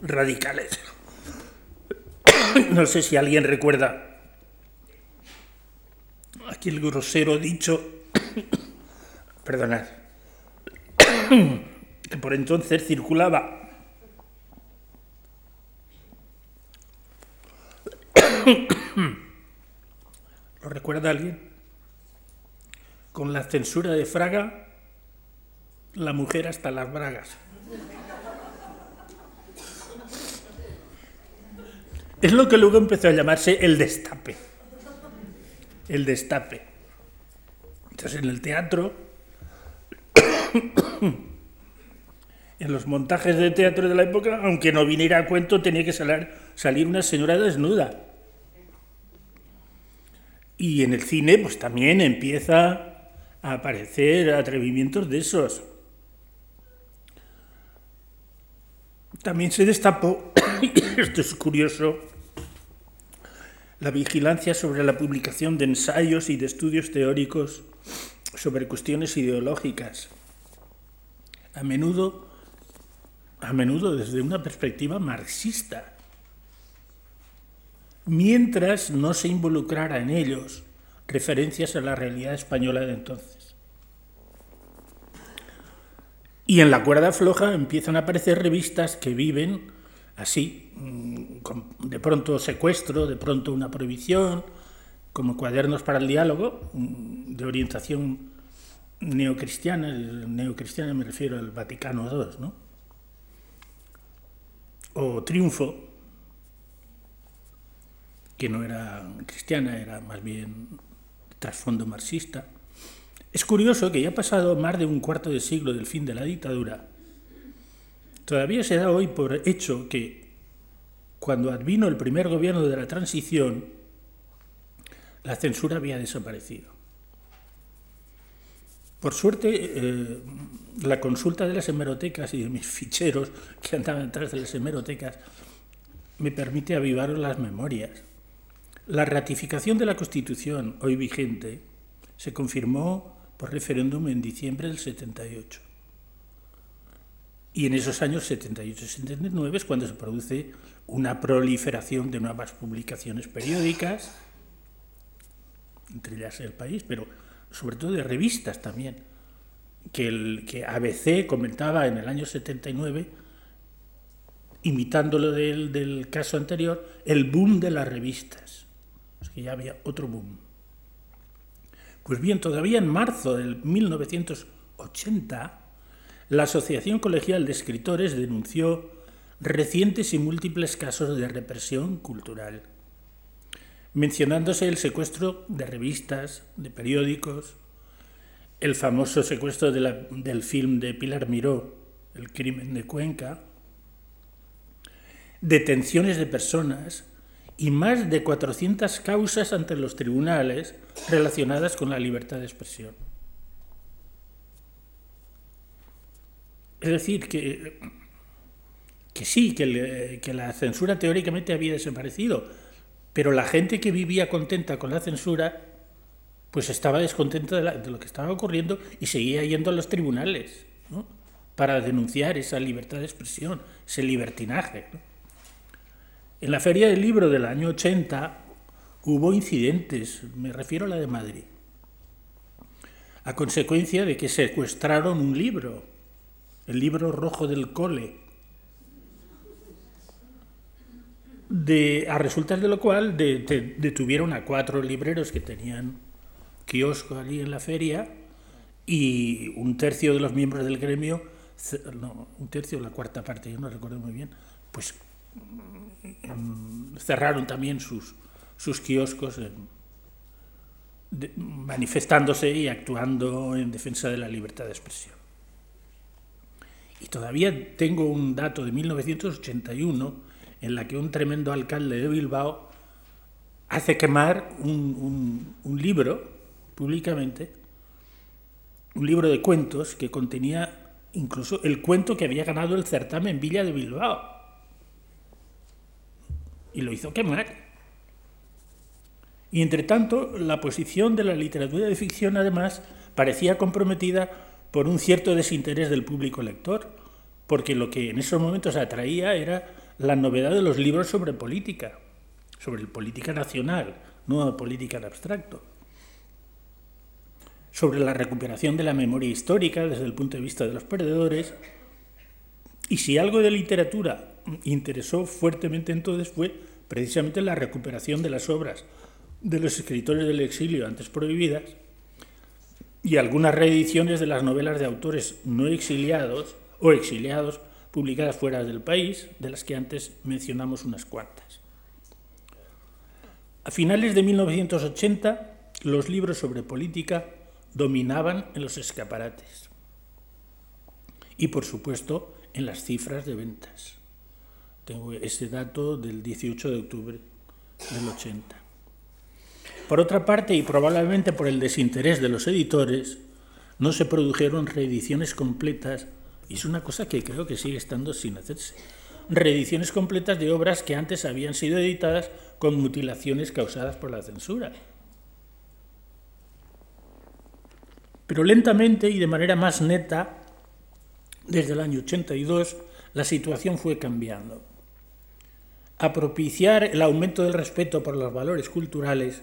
radicales. No sé si alguien recuerda aquel grosero dicho, perdonad, que por entonces circulaba. ¿Lo recuerda alguien? Con la censura de Fraga, la mujer hasta las bragas. Es lo que luego empezó a llamarse el destape el destape. Entonces en el teatro, en los montajes de teatro de la época, aunque no viniera a cuento, tenía que salir una señora desnuda. Y en el cine, pues también empieza a aparecer atrevimientos de esos. También se destapó, esto es curioso, la vigilancia sobre la publicación de ensayos y de estudios teóricos sobre cuestiones ideológicas, a menudo, a menudo desde una perspectiva marxista, mientras no se involucrara en ellos referencias a la realidad española de entonces. Y en la cuerda floja empiezan a aparecer revistas que viven así, mm, de pronto secuestro, de pronto una prohibición, como cuadernos para el diálogo, mm, de orientación neocristiana, neocristiana me refiero al Vaticano II, ¿no? O Triunfo, que no era cristiana, era más bien trasfondo marxista. Es curioso que ya ha pasado más de un cuarto de siglo del fin de la dictadura Todavía se da hoy por hecho que cuando advino el primer gobierno de la transición, la censura había desaparecido. Por suerte, eh, la consulta de las hemerotecas y de mis ficheros que andaban detrás de las hemerotecas me permite avivar las memorias. La ratificación de la Constitución hoy vigente se confirmó por referéndum en diciembre del 78. Y en esos años 78 y 79 es cuando se produce una proliferación de nuevas publicaciones periódicas, entre ellas El País, pero sobre todo de revistas también, que, el, que ABC comentaba en el año 79, imitándolo del, del caso anterior, el boom de las revistas. Que ya había otro boom. Pues bien, todavía en marzo del 1980, la Asociación Colegial de Escritores denunció recientes y múltiples casos de represión cultural, mencionándose el secuestro de revistas, de periódicos, el famoso secuestro del film de Pilar Miró, El crimen de Cuenca, detenciones de personas y más de 400 causas ante los tribunales relacionadas con la libertad de expresión. Es decir, que, que sí, que, que la censura teóricamente había desaparecido, pero la gente que vivía contenta con la censura, pues estaba descontenta de, lo que estaba ocurriendo y seguía yendo a los tribunales para denunciar esa libertad de expresión, ese libertinaje. En la Feria del Libro del año 80 hubo incidentes, me refiero a la de Madrid, a consecuencia de que secuestraron un libro, el libro rojo del cole, de, a resultas de lo cual detuvieron a cuatro libreros que tenían kiosco allí en la feria y un tercio de los miembros del gremio, no, un tercio, la cuarta parte, yo no recuerdo muy bien, pues cerraron también sus, sus kioscos manifestándose y actuando en defensa de la libertad de expresión. Y todavía tengo un dato de 1981 en la que un tremendo alcalde de Bilbao hace quemar un, un libro públicamente, un libro de cuentos que contenía incluso el cuento que había ganado el certamen Villa de Bilbao y lo hizo quemar. Y entre tanto, la posición de la literatura de ficción, además, parecía comprometida por un cierto desinterés del público lector, porque lo que en esos momentos atraía era la novedad de los libros sobre política, sobre política nacional, no política en abstracto, sobre la recuperación de la memoria histórica desde el punto de vista de los perdedores, y si algo de literatura interesó fuertemente entonces fue precisamente la recuperación de las obras de los escritores del exilio antes prohibidas y algunas reediciones de las novelas de autores no exiliados o exiliados publicadas fuera del país, de las que antes mencionamos unas cuantas. A finales de 1980, los libros sobre política dominaban en los escaparates y, por supuesto, en las cifras de ventas. Tengo ese dato del 18 de octubre del 80. Por otra parte, y probablemente por el desinterés de los editores, no se produjeron reediciones completas, y es una cosa que creo que sigue estando sin hacerse, reediciones completas de obras que antes habían sido editadas con mutilaciones causadas por la censura. Pero lentamente y de manera más neta, desde el año 82, la situación fue cambiando a propiciar el aumento del respeto por los valores culturales,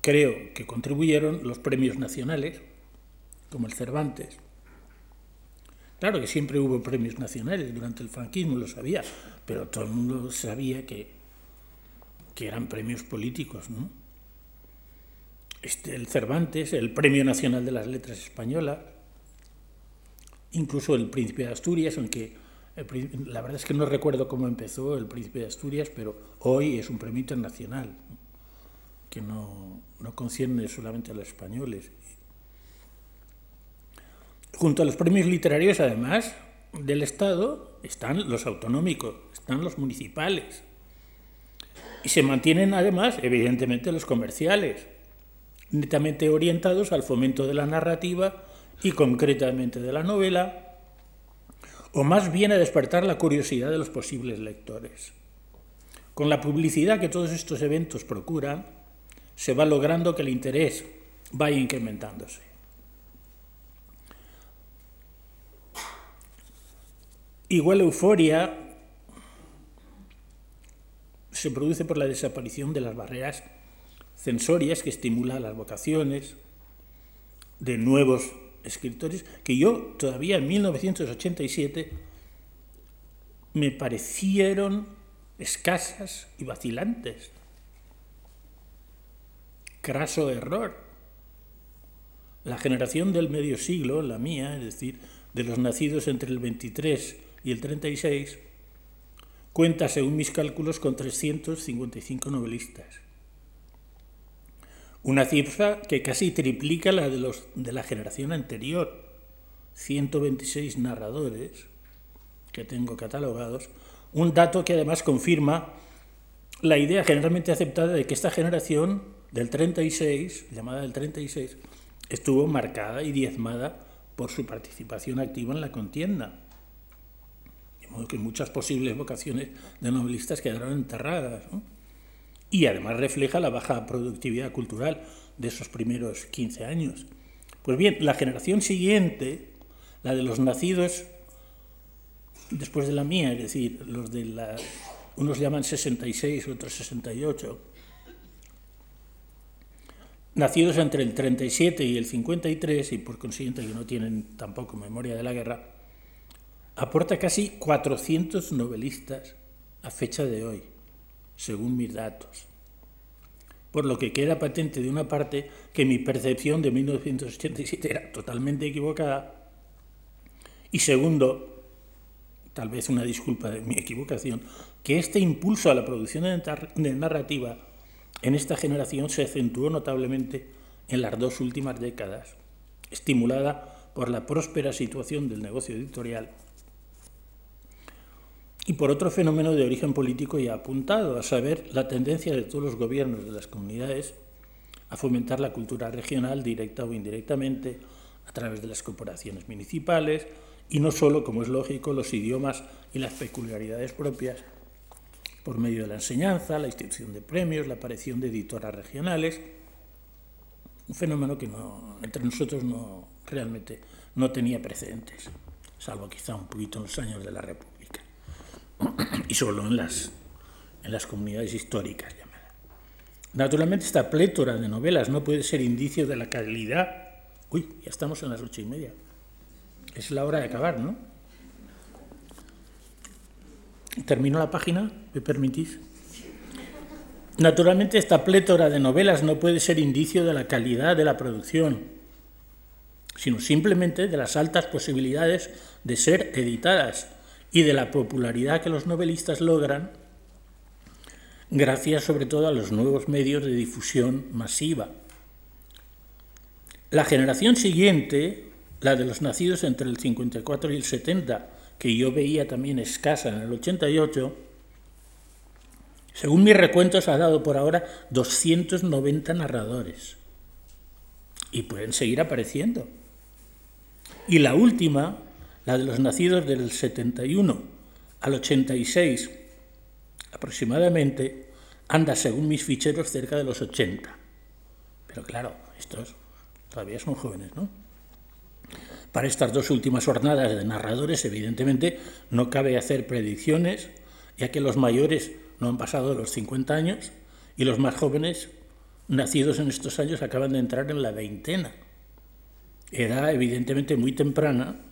creo que contribuyeron los premios nacionales, como el Cervantes. Claro que siempre hubo premios nacionales, durante el franquismo lo sabía, pero todo el mundo sabía que, que eran premios políticos. ¿no? Este, el Cervantes, el Premio Nacional de las Letras Españolas, incluso el Príncipe de Asturias, aunque la verdad es que no recuerdo cómo empezó el Príncipe de Asturias, pero hoy es un premio internacional que no, no concierne solamente a los españoles. Junto a los premios literarios, además del Estado, están los autonómicos, están los municipales. Y se mantienen además, evidentemente, los comerciales. netamente orientados al fomento de la narrativa y concretamente de la novela, o más bien a despertar la curiosidad de los posibles lectores. Con la publicidad que todos estos eventos procuran, se va logrando que el interés vaya incrementándose. Igual euforia se produce por la desaparición de las barreras sensorias que estimulan las vocaciones de nuevos escritores que yo todavía en 1987 me parecieron escasas y vacilantes. Craso error. La generación del medio siglo, la mía, es decir, de los nacidos entre el 23 y el 36, cuenta, según mis cálculos, con 355 novelistas. Una cifra que casi triplica la de, los, de la generación anterior. 126 narradores que tengo catalogados. Un dato que además confirma la idea generalmente aceptada de que esta generación del 36, llamada del 36, estuvo marcada y diezmada por su participación activa en la contienda. De modo que muchas posibles vocaciones de novelistas quedaron enterradas. ¿no? Y además refleja la baja productividad cultural de esos primeros 15 años. Pues bien, la generación siguiente, la de los nacidos después de la mía, es decir, los de la, unos llaman 66, otros 68, nacidos entre el 37 y el 53, y por consiguiente que no tienen tampoco memoria de la guerra, aporta casi 400 novelistas a fecha de hoy según mis datos. Por lo que queda patente de una parte que mi percepción de 1987 era totalmente equivocada. Y segundo, tal vez una disculpa de mi equivocación, que este impulso a la producción de narrativa en esta generación se acentuó notablemente en las dos últimas décadas, estimulada por la próspera situación del negocio editorial y por otro fenómeno de origen político ya apuntado, a saber, la tendencia de todos los gobiernos de las comunidades a fomentar la cultura regional directa o indirectamente a través de las corporaciones municipales y no solo, como es lógico, los idiomas y las peculiaridades propias por medio de la enseñanza, la institución de premios, la aparición de editoras regionales, un fenómeno que no, entre nosotros no, realmente no tenía precedentes, salvo quizá un poquito en los años de la República y solo en las, en las comunidades históricas. Naturalmente esta plétora de novelas no puede ser indicio de la calidad. Uy, ya estamos en las ocho y media. Es la hora de acabar, ¿no? ¿Termino la página? ¿Me permitís? Naturalmente esta plétora de novelas no puede ser indicio de la calidad de la producción, sino simplemente de las altas posibilidades de ser editadas y de la popularidad que los novelistas logran gracias sobre todo a los nuevos medios de difusión masiva. La generación siguiente, la de los nacidos entre el 54 y el 70, que yo veía también escasa en el 88, según mis recuentos ha dado por ahora 290 narradores. Y pueden seguir apareciendo. Y la última, la de los nacidos del 71 al 86 aproximadamente, anda, según mis ficheros, cerca de los 80. Pero claro, estos todavía son jóvenes, ¿no? Para estas dos últimas jornadas de narradores, evidentemente, no cabe hacer predicciones, ya que los mayores no han pasado los 50 años y los más jóvenes, nacidos en estos años, acaban de entrar en la veintena. Edad evidentemente muy temprana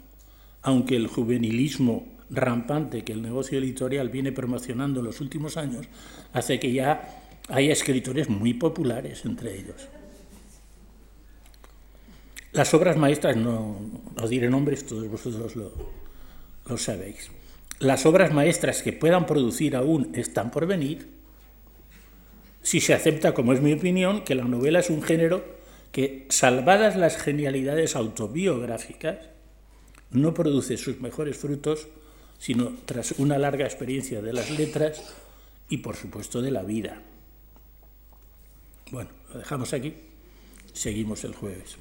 aunque el juvenilismo rampante que el negocio editorial viene promocionando en los últimos años hace que ya haya escritores muy populares entre ellos. Las obras maestras, no, os diré nombres, todos vosotros lo, lo sabéis. Las obras maestras que puedan producir aún están por venir, si se acepta, como es mi opinión, que la novela es un género que, salvadas las genialidades autobiográficas, no produce sus mejores frutos sino tras una larga experiencia de las letras y por supuesto de la vida. Bueno, lo dejamos aquí seguimos el jueves.